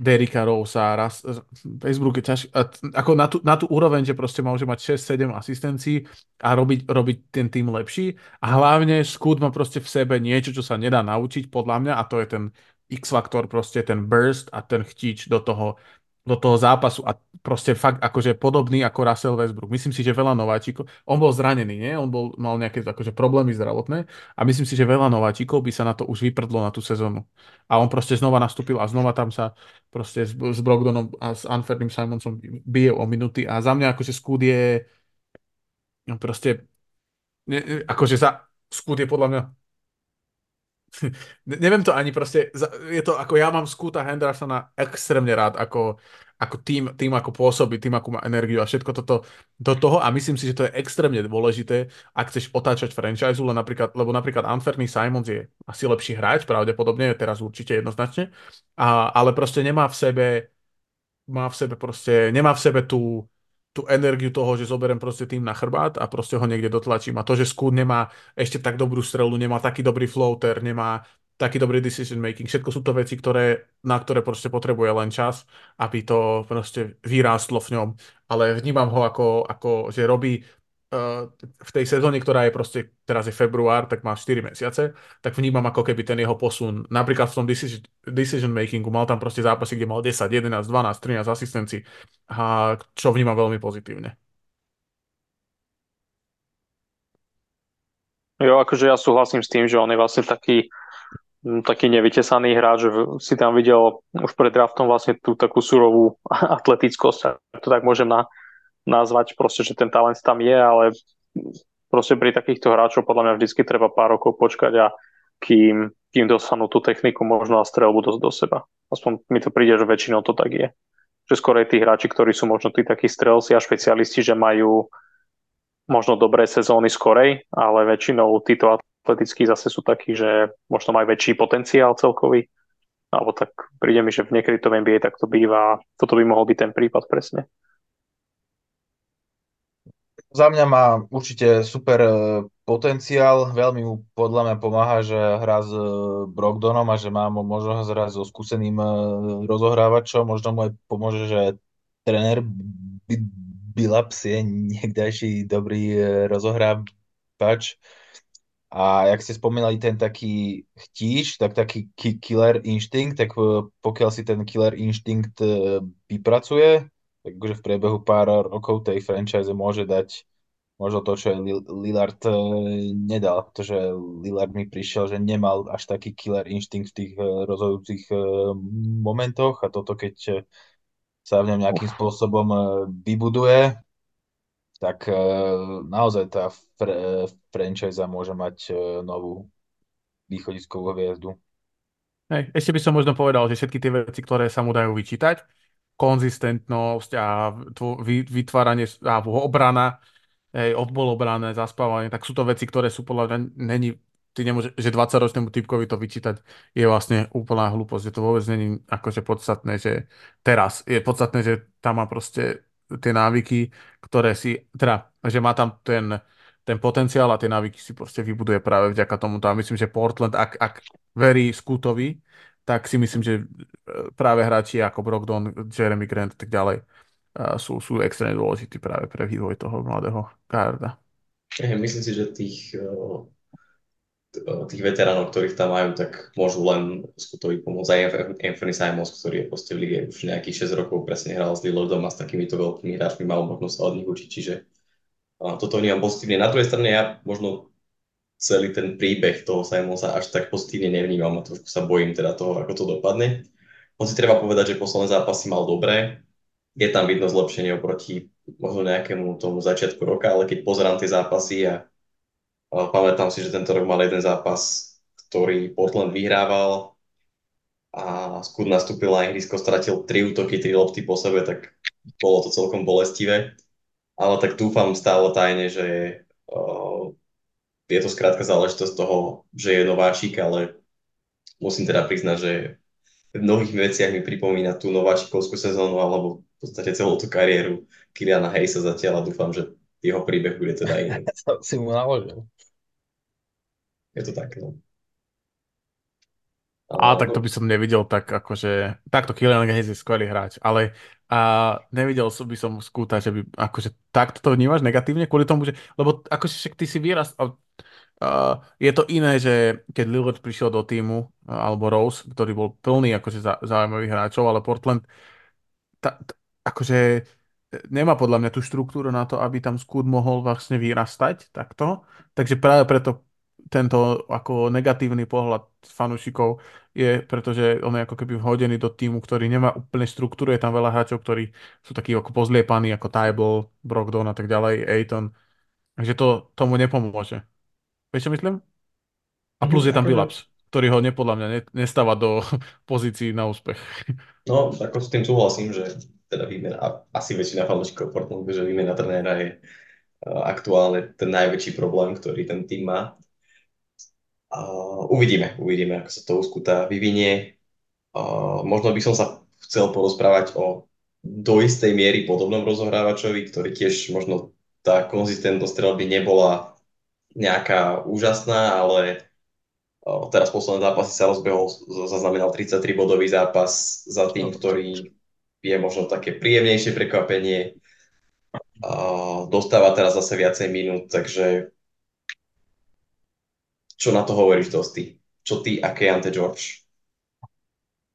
Derika Rosea, raz, Westbrook je ťažký, ako na tú, na tú úroveň, že proste môže mať 6-7 asistencií a robiť, robiť ten tým lepší. A hlavne Skud má proste v sebe niečo, čo sa nedá naučiť podľa mňa a to je ten X-faktor, proste ten burst a ten chtič do toho do toho zápasu a proste fakt akože podobný ako Russell Westbrook. Myslím si, že veľa nováčikov, on bol zranený, nie? On bol, mal nejaké akože problémy zdravotné a myslím si, že veľa nováčikov by sa na to už vyprdlo na tú sezónu. A on proste znova nastúpil a znova tam sa proste s, s Brogdonom a s Unferným Simonsom bije o minuty a za mňa akože Skud je no proste ne, akože za Skud je podľa mňa neviem to ani proste, je to ako ja mám Scoota Hendersona extrémne rád, ako, ako tým, tým, ako pôsobí, tým, ako má energiu a všetko toto do toho a myslím si, že to je extrémne dôležité, ak chceš otáčať franchise, lebo napríklad, lebo napríklad Anferny Simons je asi lepší hráč, pravdepodobne, teraz určite jednoznačne, a, ale proste nemá v sebe má v sebe proste, nemá v sebe tú, tú energiu toho, že zoberiem proste tým na chrbát a proste ho niekde dotlačím. A to, že Scoot nemá ešte tak dobrú strelu, nemá taký dobrý floater, nemá taký dobrý decision making. Všetko sú to veci, ktoré, na ktoré proste potrebuje len čas, aby to proste vyrástlo v ňom. Ale vnímam ho ako, ako že robí v tej sezóne, ktorá je proste, teraz je február, tak má 4 mesiace, tak vnímam ako keby ten jeho posun, napríklad v tom decision, decision makingu, mal tam proste zápasy, kde mal 10, 11, 12, 13 asistencií, a čo vnímam veľmi pozitívne. Jo, akože ja súhlasím s tým, že on je vlastne taký, taký nevytesaný hráč, že si tam videl už pred draftom vlastne tú takú surovú atletickosť, ak to tak môžem na, nazvať proste, že ten talent tam je, ale proste pri takýchto hráčov podľa mňa vždycky treba pár rokov počkať a kým, kým dostanú tú techniku možno a strelbu do, do seba. Aspoň mi to príde, že väčšinou to tak je. Že skôr aj tí hráči, ktorí sú možno tí takí strelci a špecialisti, že majú možno dobré sezóny skorej, ale väčšinou títo atletickí zase sú takí, že možno majú väčší potenciál celkový. Alebo tak príde mi, že v niekedy to v NBA tak to býva. Toto by mohol byť ten prípad presne. Za mňa má určite super e, potenciál, veľmi mu podľa mňa pomáha, že hrá s e, Brogdonom a že má možno hrať so skúseným e, rozohrávačom, možno mu aj pomôže, že tréner Bilaps je niekdajší dobrý rozohrávač. A jak ste spomínali ten taký chtíč, tak taký killer instinct, tak pokiaľ si ten killer instinct vypracuje, takže v priebehu pár rokov tej franchise môže dať možno to, čo Lillard eh, nedal, pretože Lillard mi prišiel, že nemal až taký killer instinct v tých eh, rozhodujúcich eh, momentoch. A toto keď sa v ňom nejakým spôsobom vybuduje, tak naozaj tá fr- franchise môže mať novú východiskovú hviezdu. Hej, ešte by som možno povedal, že všetky tie veci, ktoré sa mu dajú vyčítať, konzistentnosť a vytváranie a obrana, hej, odbol obrana, zaspávanie, tak sú to veci, ktoré sú podľa mňa, není, ty nemôže, že 20-ročnému typkovi to vyčítať je vlastne úplná hlúposť, že to vôbec není akože podstatné, že teraz je podstatné, že tam má proste tie návyky, ktoré si, teda, že má tam ten, ten potenciál a tie návyky si proste vybuduje práve vďaka tomuto. A myslím, že Portland, ak, ak verí Scootovi, tak si myslím, že e, práve hráči ako Brogdon, Jeremy Grant a tak ďalej sú, sú extrémne dôležití práve pre vývoj toho mladého garda. Myslím si, že tých, e, tých veteránov, ktorých tam majú, tak môžu len skutovi pomôcť. Aj Anthony Simons, ktorý je proste v lige už nejakých 6 rokov, presne hral s Lillardom a s takýmito veľkými hráčmi, mal možnosť sa od nich učiť, čiže toto vnímam pozitívne. Na druhej strane ja možno celý ten príbeh toho Simonsa až tak pozitívne nevnímam a trošku sa bojím teda toho, ako to dopadne. On treba povedať, že posledné zápasy mal dobré, je tam vidno zlepšenie oproti možno nejakému tomu začiatku roka, ale keď pozerám tie zápasy a, a pamätám si, že tento rok mal jeden zápas, ktorý Portland vyhrával a Skud nastúpil na ihrisko, stratil tri útoky, tri lopty po sebe, tak bolo to celkom bolestivé. Ale tak dúfam stále tajne, že uh, je to skrátka záležitosť toho, že je nováčik, ale musím teda priznať, že v mnohých veciach mi pripomína tú nováčikovskú sezónu alebo podstate celú tú kariéru Kiliana Hayesa zatiaľ a dúfam, že jeho príbeh bude teda iný. si mu naložil. Je to tak, no. A tak to by som nevidel tak akože, takto Kylian Hayes je skvelý hráč, ale a nevidel som by som skúta, že by akože takto to vnímaš negatívne kvôli tomu, že, lebo akože však ty si výraz, a, a, je to iné, že keď Lillard prišiel do týmu, alebo Rose, ktorý bol plný akože zaujímavých hráčov, ale Portland ta, ta, akože nemá podľa mňa tú štruktúru na to, aby tam skúd mohol vlastne vyrastať takto. Takže práve preto tento ako negatívny pohľad fanúšikov je, pretože on je ako keby vhodený do týmu, ktorý nemá úplne štruktúru, je tam veľa hráčov, ktorí sú takí ako pozliepaní, ako Tybal, Brogdon a tak ďalej, Aiton. Takže to tomu nepomôže. Vieš, čo myslím? A plus je tam akože- Billups, ktorý ho nepodľa mňa nestáva do pozícií na úspech. No, ako s tým súhlasím, že teda výmena, asi väčšina fanúšikov Portlandu, že výmena trenéra je aktuálne ten najväčší problém, ktorý ten tým má. Uh, uvidíme, uvidíme, ako sa to uskutá, vyvinie. Uh, možno by som sa chcel porozprávať o do istej miery podobnom rozohrávačovi, ktorý tiež možno tá konzistentnosť strelby nebola nejaká úžasná, ale uh, teraz posledné zápasy sa rozbehol, zaznamenal 33-bodový zápas za tým, ktorý je možno také príjemnejšie prekvapenie. Dostáva teraz zase viacej minút, takže čo na to hovoríš, Dosti? Čo ty a Keante George?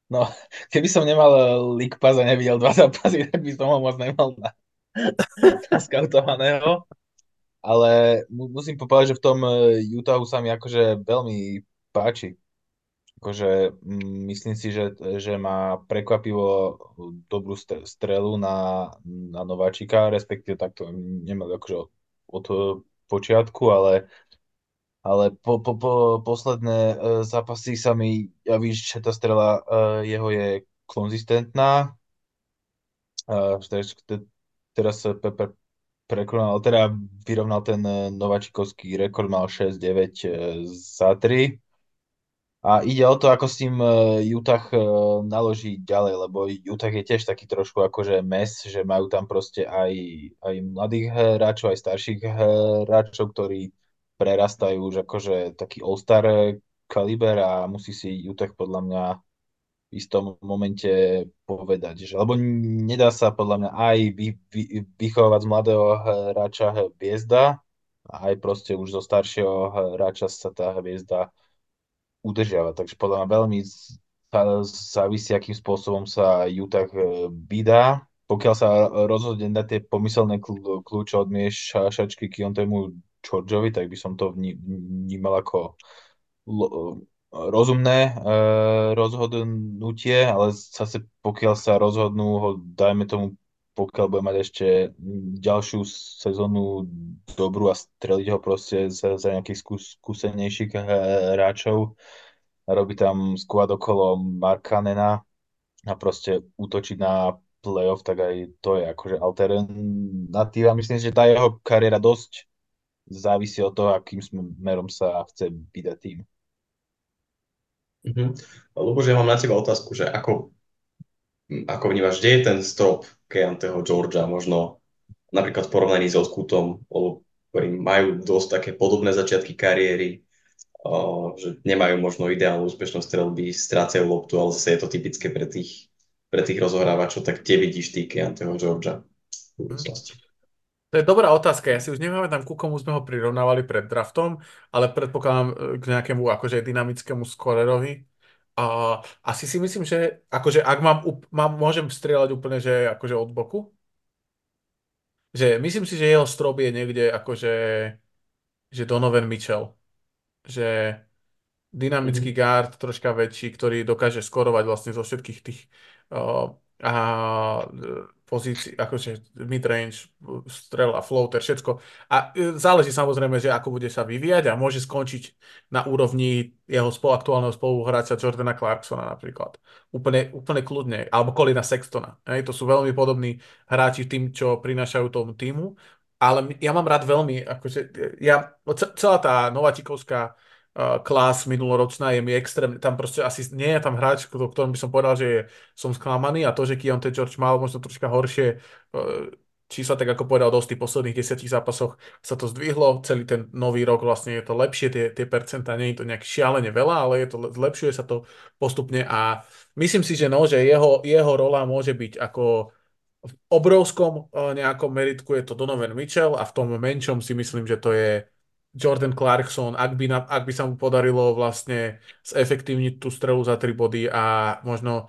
No, keby som nemal League Pass a nevidel dva zápasy, tak by som ho moc nemal na, na skautovaného. Ale musím povedať, že v tom eh, Utahu sa mi akože veľmi páči. Akože mm, myslím si, že, že má prekvapivo dobrú strelu na, na nováčika, respektíve takto nemal akože od, od počiatku, ale ale po, po, po posledné uh, zápasy sa mi javí, že tá strela uh, jeho je konzistentná. Uh, teraz pe, pe, prekonal, teda vyrovnal ten nováčikovský rekord, mal 6-9 za 3. A ide o to, ako s tým Utah naloží ďalej, lebo Utah je tiež taký trošku akože mes, že majú tam proste aj, aj mladých hráčov, aj starších hráčov, ktorí prerastajú už akože taký all-star kaliber a musí si Utah podľa mňa v istom momente povedať, že, lebo nedá sa podľa mňa aj vy, vy, vychovávať z mladého hráča hviezda, aj proste už zo staršieho hráča sa tá hviezda udržiava. Takže podľa mňa veľmi závisí, akým spôsobom sa Utah vydá. Pokiaľ sa rozhodne na tie pomyselné kľúče od miešačky Kiontému Georgeovi, tak by som to vnímal ako rozumné e, rozhodnutie, ale zase pokiaľ sa rozhodnú ho, dajme tomu, pokiaľ bude mať ešte ďalšiu sezónu dobrú a streliť ho proste za, za nejakých skús, skúsenejších hráčov a robí tam skôr okolo Markanena a proste útočiť na playoff, tak aj to je akože alternatíva. Myslím, že tá jeho kariéra dosť závisí od toho, akým smerom sa chce vydať tým. Uh-huh. Luboš, ja mám na teba otázku, že ako, ako vnímaš, kde je ten strop Keanteho Georgia, možno napríklad v porovnaní so Scootom, ktorí majú dosť také podobné začiatky kariéry, že nemajú možno ideálnu úspešnosť strelby, strácajú loptu, ale zase je to typické pre tých, pre tých rozohrávačov, tak kde vidíš ty Keanteho Georgia v budúcnosti? To je dobrá otázka. Ja si už nepamätám, ku komu sme ho prirovnávali pred draftom, ale predpokladám e, k nejakému akože dynamickému skorerovi. A asi si myslím, že akože ak mám, mám, môžem strieľať úplne, že akože od boku. Že myslím si, že jeho strop je niekde akože že Donovan Mitchell. Že dynamický mm-hmm. guard, troška väčší, ktorý dokáže skorovať vlastne zo všetkých tých uh, a pozícii, akože midrange, strela, floater, všetko. A e, záleží samozrejme, že ako bude sa vyvíjať a môže skončiť na úrovni jeho spoluaktuálneho spoluhráča Jordana Clarksona napríklad. Úplne, úplne kľudne. Alebo Colina Sextona. Hej, to sú veľmi podobní hráči tým, čo prinášajú tomu týmu. Ale ja mám rád veľmi, akože ja, celá tá nováčikovská klas minuloročná je mi extrémne, tam proste asi nie je tam hráč, o ktorom by som povedal, že je, som sklamaný a to, že Keontae George mal možno troška horšie uh, čísla, tak ako povedal dosť v posledných desiatich zápasoch sa to zdvihlo, celý ten nový rok vlastne je to lepšie, tie, tie percentá, nie je to nejak šialene veľa, ale je to, zlepšuje sa to postupne a myslím si, že no, že jeho, jeho rola môže byť ako v obrovskom uh, nejakom meritku. Je to Donovan Mitchell a v tom menšom si myslím, že to je Jordan Clarkson, ak by, na, ak by sa mu podarilo vlastne zefektívniť tú strelu za tri body a možno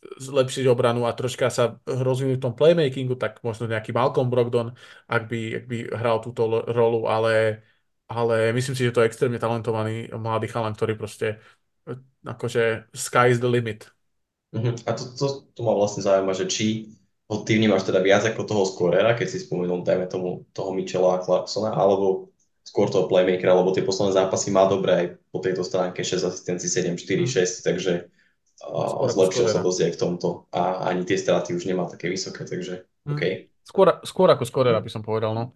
zlepšiť obranu a troška sa rozvinúť v tom playmakingu, tak možno nejaký Malcolm Brogdon, ak by, ak by hral túto rolu, ale, ale myslím si, že to je extrémne talentovaný mladý chalan, ktorý proste akože sky is the limit. Uh-huh. A to, to, to ma vlastne zaujíma, že či ho ty vnímaš teda viac ako toho skorera, keď si spomenul, dajme tomu, toho Michela a Clarksona, alebo skôr toho playmakera, lebo tie posledné zápasy má dobré aj po tejto stránke 6 asistencií, 7, 4, 6, takže uh, zlepšil sa dosť aj v tomto a ani tie straty už nemá také vysoké, takže mm. OK. Skôr, skôr ako skorera by som povedal, no.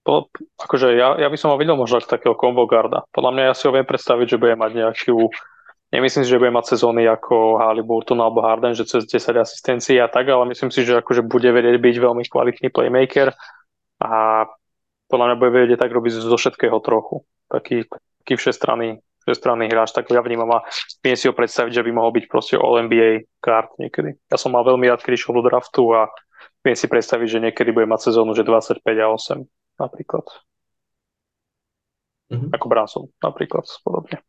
Po, akože ja, ja by som ho videl možno takého combo guarda. Podľa mňa ja si ho viem predstaviť, že bude mať nejakú Nemyslím si, že bude mať sezóny ako Halliburton alebo Harden, že cez 10 asistencií a tak, ale myslím si, že akože bude vedieť byť veľmi kvalitný playmaker a podľa mňa bude vedieť tak robiť zo všetkého trochu. Taký, taký všestranný, všestranný hráč, tak ja vnímam a viem si ho predstaviť, že by mohol byť proste All-NBA kart niekedy. Ja som mal veľmi rád, kedy šiel do draftu a viem si predstaviť, že niekedy bude mať sezónu, že 25 a 8 napríklad. Mm-hmm. Ako Branson napríklad, podobne.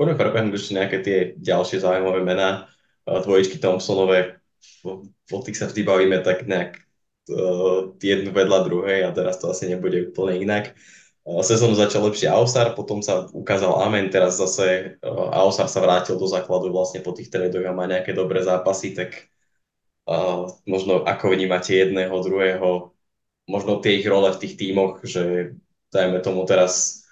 Poďme prebehnúť ešte nejaké tie ďalšie zaujímavé mená. Dvojičky Thompsonové, o, o tých sa vždy bavíme tak nejak uh, jednu vedľa druhej a teraz to asi nebude úplne inak. Uh, sezónu začal lepšie Ausar, potom sa ukázal Amen, teraz zase uh, Ausar sa vrátil do základu vlastne po tých tradoch a má nejaké dobré zápasy, tak možno ako vnímate jedného, druhého, možno tie ich role v tých tímoch, že dajme tomu teraz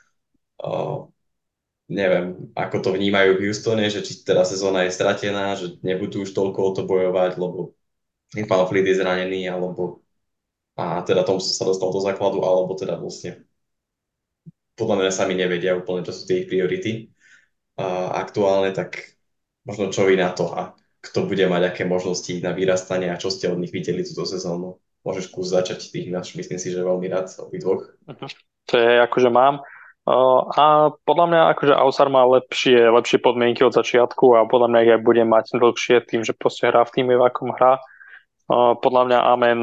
neviem, ako to vnímajú v Houstone, že či teda sezóna je stratená, že nebudú už toľko o to bojovať, lebo Van Fleet je zranený, alebo a teda tomu sa dostal do základu, alebo teda vlastne podľa mňa sami nevedia úplne, čo sú tie ich priority a aktuálne, tak možno čo vy na to a kto bude mať aké možnosti na vyrastanie a čo ste od nich videli túto sezónu. Môžeš kus začať tých náš, myslím si, že veľmi rád obidvoch. Uh-huh. To je akože mám. A podľa mňa akože Ausar má lepšie, lepšie podmienky od začiatku a podľa mňa ich aj bude mať dlhšie tým, že proste hrá v týme, v akom hrá. Podľa mňa Amen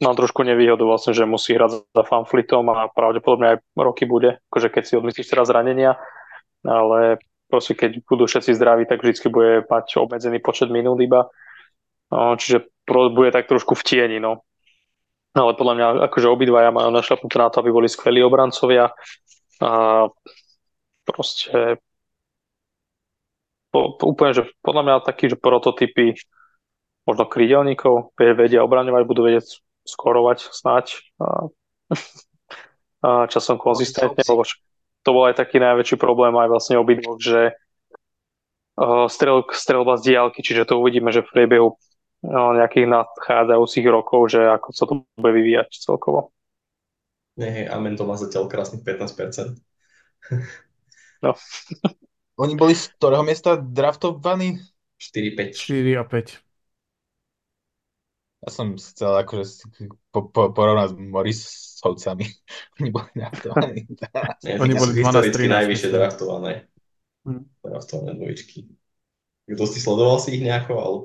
mám trošku nevýhodu vlastne, že musí hrať za fanflitom a pravdepodobne aj roky bude, akože keď si odmyslíš teraz zranenia, ale proste keď budú všetci zdraví, tak vždy bude mať obmedzený počet minút iba. No, čiže bude tak trošku v tieni, no. Ale podľa mňa akože obidvaja majú našlapnuté na to, aby boli skvelí obrancovia a proste po, po, úplne, že podľa mňa takí, že prototypy možno krídelníkov vedia obraňovať, budú vedieť skorovať snáď a, a časom konzistentne, lebo to bol aj taký najväčší problém aj vlastne obidvoch, že uh, strel, strelba z diálky, čiže to uvidíme, že v priebehu uh, nejakých nadchádzajúcich rokov, že ako sa to bude vyvíjať celkovo. Nie, Amen to má zatiaľ krásnych 15%. no. Oni boli z ktorého miesta draftovaní? 4-5. 4 a 5. Ja som chcel akože po, po, porovnať s Morrisovcami. Oni boli draftovaní. Oni boli historicky najvyššie draftované. Hmm. Draftované dvojičky. Kto si sledoval si ich nejako, alebo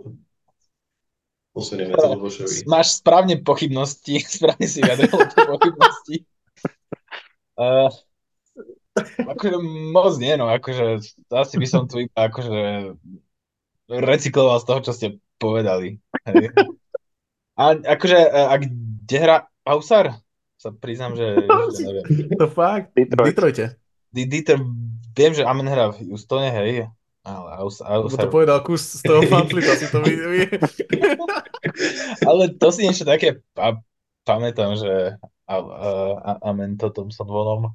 posunieme to do Bošovi? Máš správne pochybnosti, správne si vyjadril pochybnosti. Uh, akože moc nie, no, akože asi by som tu iba akože recykloval z toho, čo ste povedali. Hej. A akože, e, a kde hrá Ausar? Sa priznám, že. To fakt? Detroit. Detroite. Detroit, viem, že Amen hrá v Houstone, hej. Ale Aus, Ausar... to povedal kus z toho fanflipa, si to vidí. Ale to si niečo také pa, pamätám, že a, a, a, Amen to Thompson vonom.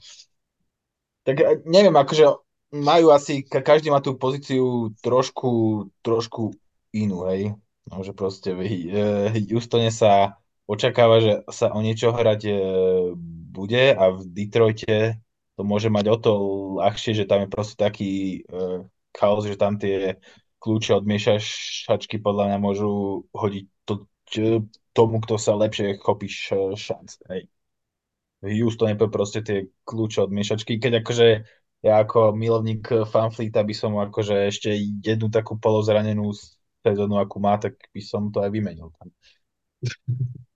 Tak e, neviem, akože majú asi, každý má tú pozíciu trošku, trošku inú, hej. No, že proste v Houstone sa očakáva, že sa o niečo hrať e, bude a v Detroite to môže mať o to ľahšie, že tam je proste taký uh, chaos, že tam tie kľúče od miešačky podľa mňa môžu hodiť to, tomu, kto sa lepšie chopí šanc. Hej. V Houstone proste tie kľúče od miešačky, keď akože ja ako milovník fanflita by som akože ešte jednu takú polozranenú sezónu, akú má, tak by som to aj vymenil tam.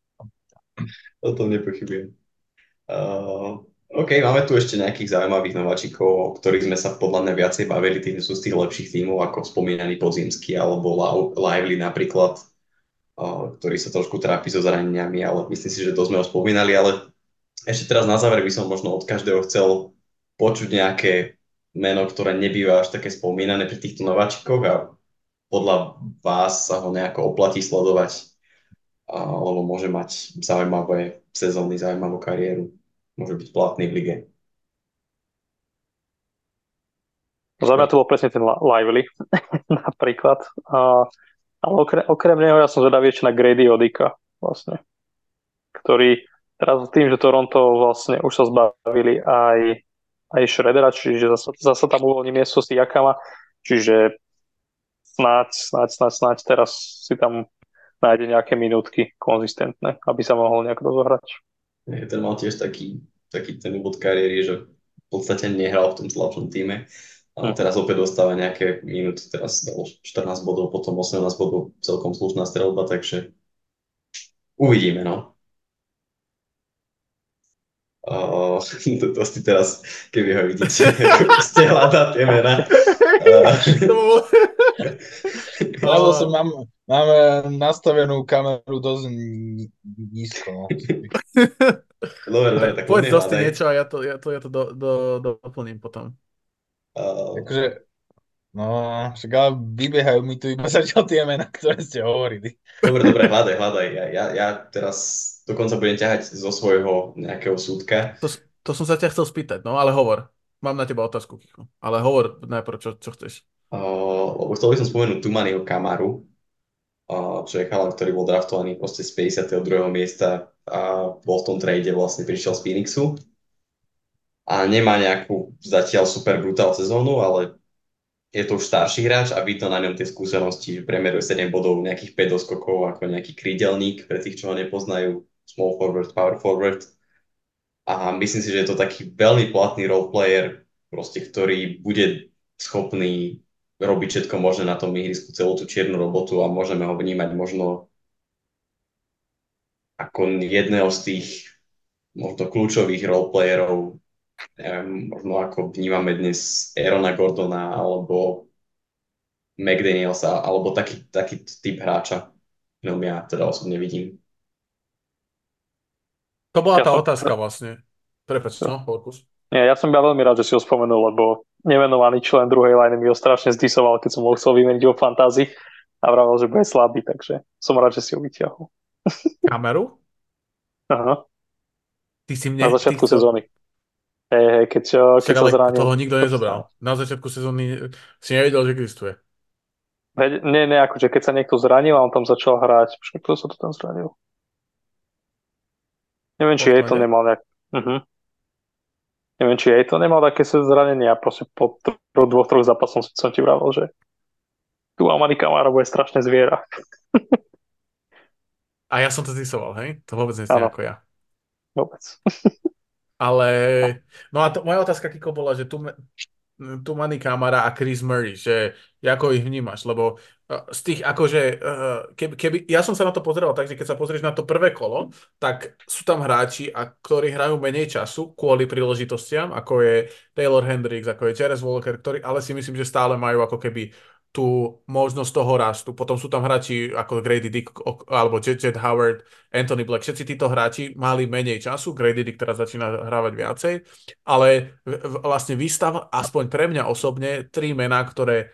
O tom nepochybujem. Uh, OK, máme tu ešte nejakých zaujímavých nováčikov, o ktorých sme sa podľa mňa viacej bavili, tí sú z tých lepších tímov, ako spomínaný Pozimský alebo Lively napríklad, uh, ktorý sa trošku trápi so zraneniami, ale myslím si, že to sme ho spomínali, ale ešte teraz na záver by som možno od každého chcel počuť nejaké meno, ktoré nebýva až také spomínané pri týchto nováčikoch a podľa vás sa ho nejako oplatí sledovať alebo môže mať zaujímavé sezóny, zaujímavú kariéru. Môže byť platný v lige. Za mňa to bol presne ten Lively, napríklad. Ale okrem, okrem neho ja som zvedavý na Grady Odika, vlastne. Ktorý teraz tým, že Toronto vlastne už sa zbavili aj, aj Shreddera, čiže zase, zase tam uvoľní miesto s Jakama, čiže snáď, snáď, snáď, snáď teraz si tam nájde nejaké minútky konzistentné, aby sa mohol nejak rozohrať. Ten mal tiež taký, taký ten úvod kariéry, že v podstate nehral v tom slabšom týme, ale hm. teraz opäť dostáva nejaké minúty, teraz dal 14 bodov, potom 18 bodov, celkom slušná strelba, takže uvidíme, no. Uh, to, to si teraz, keby ho vidíte, ste hľadá tie mená. Uh, Lebo som mám, máme nastavenú kameru dosť nízko. No. dobre, dobre, tak Povedz dosti niečo a ja to, ja to, ja to do, do, do, doplním potom. Uh... Takže, no, však ale vybiehajú mi tu iba zatiaľ tie mená, ktoré ste hovorili. Dobre, dobre, hľadaj, hľadaj. Ja, ja, ja teraz dokonca budem ťahať zo svojho nejakého súdka. To, to som sa ťa chcel spýtať, no ale hovor. Mám na teba otázku, Kiko. Ale hovor najprv, čo, čo chceš. Uh, chcel by som spomenúť Tumaniho Kamaru, čo je chalan, ktorý bol draftovaný proste z 52. miesta a bol v tom trade, vlastne prišiel z Phoenixu. A nemá nejakú zatiaľ super brutál sezónu, ale je to už starší hráč a vidno na ňom tie skúsenosti, že premeruje 7 bodov, nejakých 5 doskokov ako nejaký krídelník, pre tých, čo ho nepoznajú, small forward, power forward a myslím si, že je to taký veľmi platný roleplayer, proste, ktorý bude schopný robiť všetko možné na tom ihrisku, celú tú čiernu robotu a môžeme ho vnímať možno ako jedného z tých možno kľúčových roleplayerov, neviem, možno ako vnímame dnes Aarona Gordona alebo McDanielsa, alebo taký, taký typ hráča, no ja teda osobne vidím. To bola ja tá som... otázka vlastne. Prepač, no, Horkus. Nie, ja som bol veľmi rád, že si ho spomenul, lebo nemenovaný člen druhej line mi ho strašne zdisoval, keď som ho chcel vymeniť o fantázii a vravel, že bude slabý, takže som rád, že si ho vyťahol. Kameru? Aha. Ty si mne... Na začiatku chcel... sezóny. Hej, hej, keď, keď sa zranil. toho nikto nezobral. Na začiatku sezóny si nevedel, že existuje. Nie, nie, akože keď sa niekto zranil a on tam začal hrať, počkaj, kto sa to tam zranil? Neviem, či jej to nemal nejak... Uh-huh. Neviem, či jej to nemal také zranenie a proste po troch, dvoch, troch zápasom som ti vravel, že tu Amani Kamara bude strašne zviera. a ja som to zisoval, hej? To vôbec nie ako ja. Vôbec. Ale, no a to, moja otázka, Kiko, bola, že tu, tu Manny Kamara a Chris Murray, že ako ich vnímaš, lebo z tých akože, eh, keby, keby, ja som sa na to pozeral tak, že keď sa pozrieš na to prvé kolo, tak sú tam hráči, a, ktorí hrajú menej času kvôli príležitostiam, ako je Taylor Hendricks, ako je Jerez Walker, ktorí, ale si myslím, že stále majú ako keby tú možnosť toho rastu. Potom sú tam hráči ako Grady Dick alebo Jet, Jet Howard, Anthony Black. Všetci títo hráči mali menej času. Grady Dick teraz začína hrávať viacej. Ale vlastne výstav, aspoň pre mňa osobne, tri mená, ktoré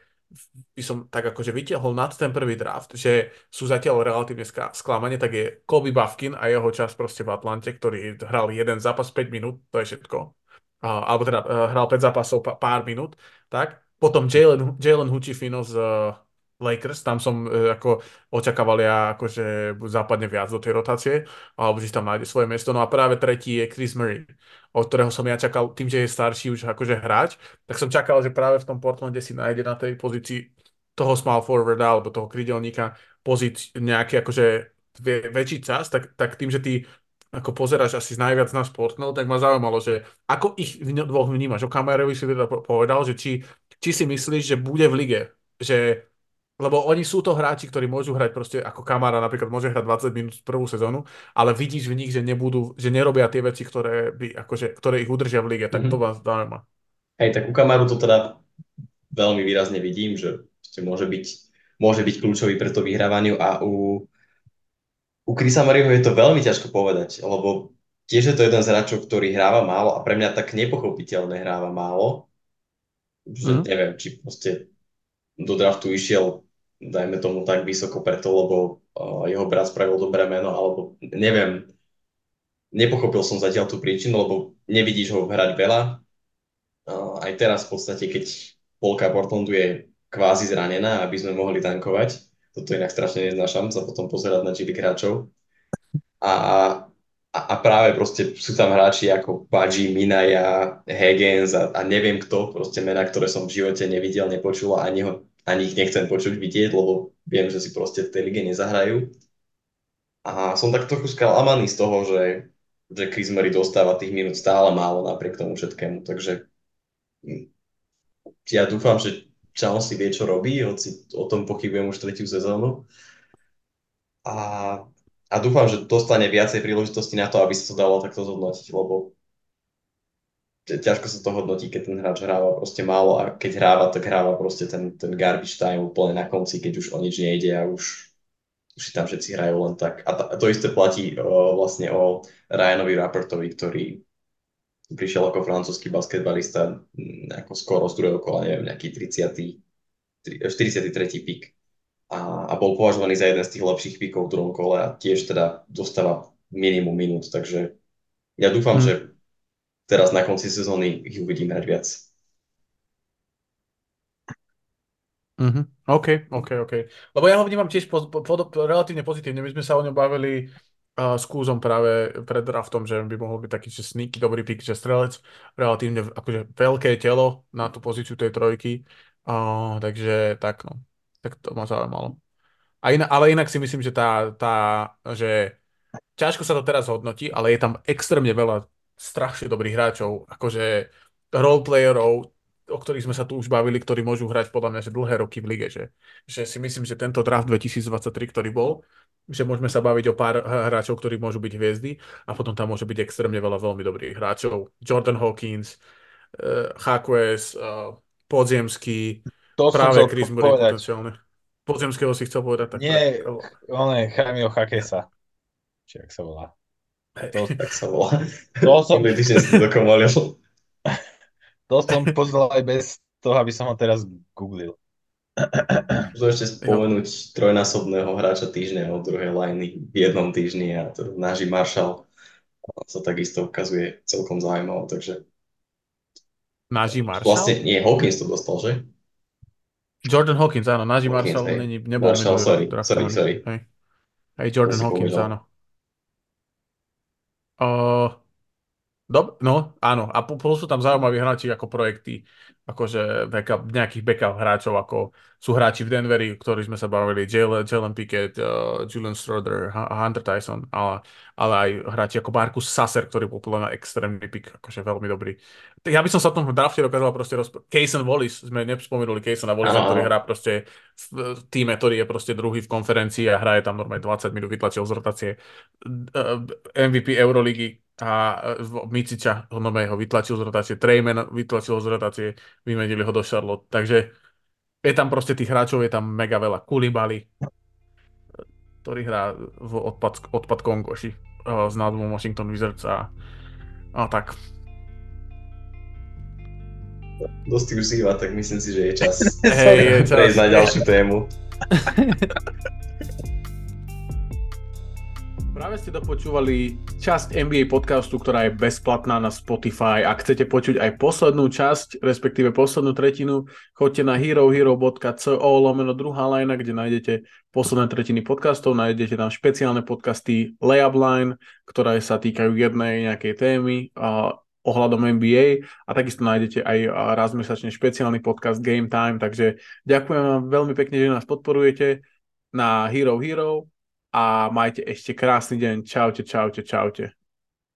by som tak akože vytiahol nad ten prvý draft, že sú zatiaľ relatívne sklamanie, tak je Kobe Bufkin a jeho čas proste v Atlante, ktorý hral jeden zápas 5 minút, to je všetko. Alebo teda uh, hral 5 zápasov pár minút, tak. Potom Jalen, Jalen Huchifino z, Lakers, tam som e, ako očakával ja akože západne viac do tej rotácie, alebo že tam nájde svoje miesto. No a práve tretí je Chris Murray, od ktorého som ja čakal, tým, že je starší už akože hráč, tak som čakal, že práve v tom Portlande si nájde na tej pozícii toho small forwarda alebo toho krydelníka pozíť nejaký akože väčší čas, tak, tak tým, že ty ako pozeráš asi najviac na Sportnel, tak ma zaujímalo, že ako ich dvoch vnímaš. O Kamerovi si teda povedal, že či, či si myslíš, že bude v lige, že lebo oni sú to hráči, ktorí môžu hrať proste ako Kamara, napríklad môže hrať 20 minút prvú sezónu, ale vidíš v nich, že nebudú, že nerobia tie veci, ktoré, by, akože, ktoré ich udržia v lige, tak mm-hmm. to vás zaujíma. Hej, tak u Kamaru to teda veľmi výrazne vidím, že môže byť, môže byť kľúčový pre to vyhrávaniu a u u Krisa Mariho je to veľmi ťažko povedať, lebo tiež je to jeden z hráčov, ktorý hráva málo a pre mňa tak nepochopiteľne hráva málo, že mm. neviem, či proste do draftu išiel, dajme tomu tak vysoko preto, lebo uh, jeho brat spravil dobré meno, alebo neviem, nepochopil som zatiaľ tú príčinu, lebo nevidíš ho hrať veľa. Uh, aj teraz v podstate, keď polka Portlandu je kvázi zranená, aby sme mohli tankovať, toto inak strašne neznášam, sa potom pozerať na GP hráčov. A, a, práve proste sú tam hráči ako Baji, Minaya, Higgins a, a neviem kto, proste mená, ktoré som v živote nevidel, nepočul a ani, ho, ani ich nechcem počuť, vidieť, lebo viem, že si proste v tej lige nezahrajú. A som tak trochu sklamaný z toho, že, že Chris Murray dostáva tých minút stále málo napriek tomu všetkému, takže hm, ja dúfam, že si vie, čo robí, hoci o tom pochybujem už tretiu sezónu. A, a dúfam, že dostane viacej príležitosti na to, aby sa to dalo takto zhodnotiť, lebo ťažko sa to hodnotí, keď ten hráč hráva proste málo a keď hráva, tak hráva proste ten, ten garbage time úplne na konci, keď už o nič nejde a už, už tam všetci hrajú len tak. A, a to isté platí o, vlastne o Ryanovi Rappertovi, ktorý prišiel ako francúzsky basketbalista ako skoro z druhého kola, neviem, nejaký 30. 43. pik a, a bol považovaný za jeden z tých lepších pikov v druhom kole a tiež teda dostáva minimum minút, takže ja dúfam, hmm. že teraz na konci sezóny ich uvidím hrať viac. Mm-hmm. OK, OK, OK. Lebo ja ho vnímam tiež po, po, po, relatívne pozitívne. My sme sa o ňom bavili s Kúzom práve pred draftom, že by mohol byť taký, že sneaky, dobrý pick, že strelec, relatívne akože veľké telo na tú pozíciu tej trojky, uh, takže tak no, tak to ma zaujímalo. A inak, ale inak si myslím, že tá, tá, že ťažko sa to teraz hodnotí, ale je tam extrémne veľa strašne dobrých hráčov, akože roleplayerov, o ktorých sme sa tu už bavili, ktorí môžu hrať podľa mňa že dlhé roky v lige. Že, že si myslím, že tento draft 2023, ktorý bol, že môžeme sa baviť o pár hráčov, ktorí môžu byť hviezdy a potom tam môže byť extrémne veľa veľmi dobrých hráčov. Jordan Hawkins, uh, Hakues, uh, Podziemský, to práve Chris Murray potenciálne. Podziemského si chcel povedať? Tak Nie, on je Chamio Hakesa. Či ak sa volá. To, tak sa volá. To som... to som pozeral aj bez toho, aby som ho teraz googlil. Môžem ešte spomenúť jo. trojnásobného hráča týždňa od druhej lajny v jednom týždni a to náži Marshall sa takisto ukazuje celkom zaujímavé, takže Naji Marshall? Vlastne nie, Hawkins to dostal, že? Jordan Hawkins, áno, Naji Marshall hej. není, nebol Marshall, sorry, sorry, sorry. Hej, hej Jordan Hawkins, povedal. áno. Uh, Dob- no, áno. A plus sú tam zaujímaví hráči ako projekty, akože backup, nejakých backup hráčov, ako sú hráči v Denveri, ktorí sme sa bavili, Jalen, Jalen Pickett, uh, Julian Stroder, Hunter Tyson, ale, ale aj hráči ako Marcus Sasser, ktorý bol podľa mňa extrémny pick, akože veľmi dobrý. Ja by som sa v tom drafte dokázal proste rozprávať. Kaysen Wallis, sme nevzpomenuli Kaysona Wallisa, ktorý hrá proste v týme, ktorý je proste druhý v konferencii a hraje tam normálne 20 minút, vytlačil z rotácie MVP Euroligy a e, Miciča ho ho vytlačil z rotácie, Treyman vytlačil z rotácie, vymenili ho do Charlotte. Takže je tam proste tých hráčov, je tam mega veľa. Kulibali, ktorý hrá v odpad, odpad Kongoši s názvom Washington Wizards a, a tak. Dosť už zýva, tak myslím si, že je čas, hey, je čas. prejsť na ďalšiu tému. Práve ste dopočúvali časť NBA podcastu, ktorá je bezplatná na Spotify. Ak chcete počuť aj poslednú časť, respektíve poslednú tretinu, choďte na herohero.co lomeno druhá lajna, kde nájdete posledné tretiny podcastov, nájdete tam špeciálne podcasty Layup Line, ktoré sa týkajú jednej nejakej témy a ohľadom NBA a. Takisto nájdete aj raz mesačne špeciálny podcast Game Time, takže ďakujem vám veľmi pekne, že nás podporujete na Hero Hero a majte ešte krásny deň. Čaute, čaute, čaute.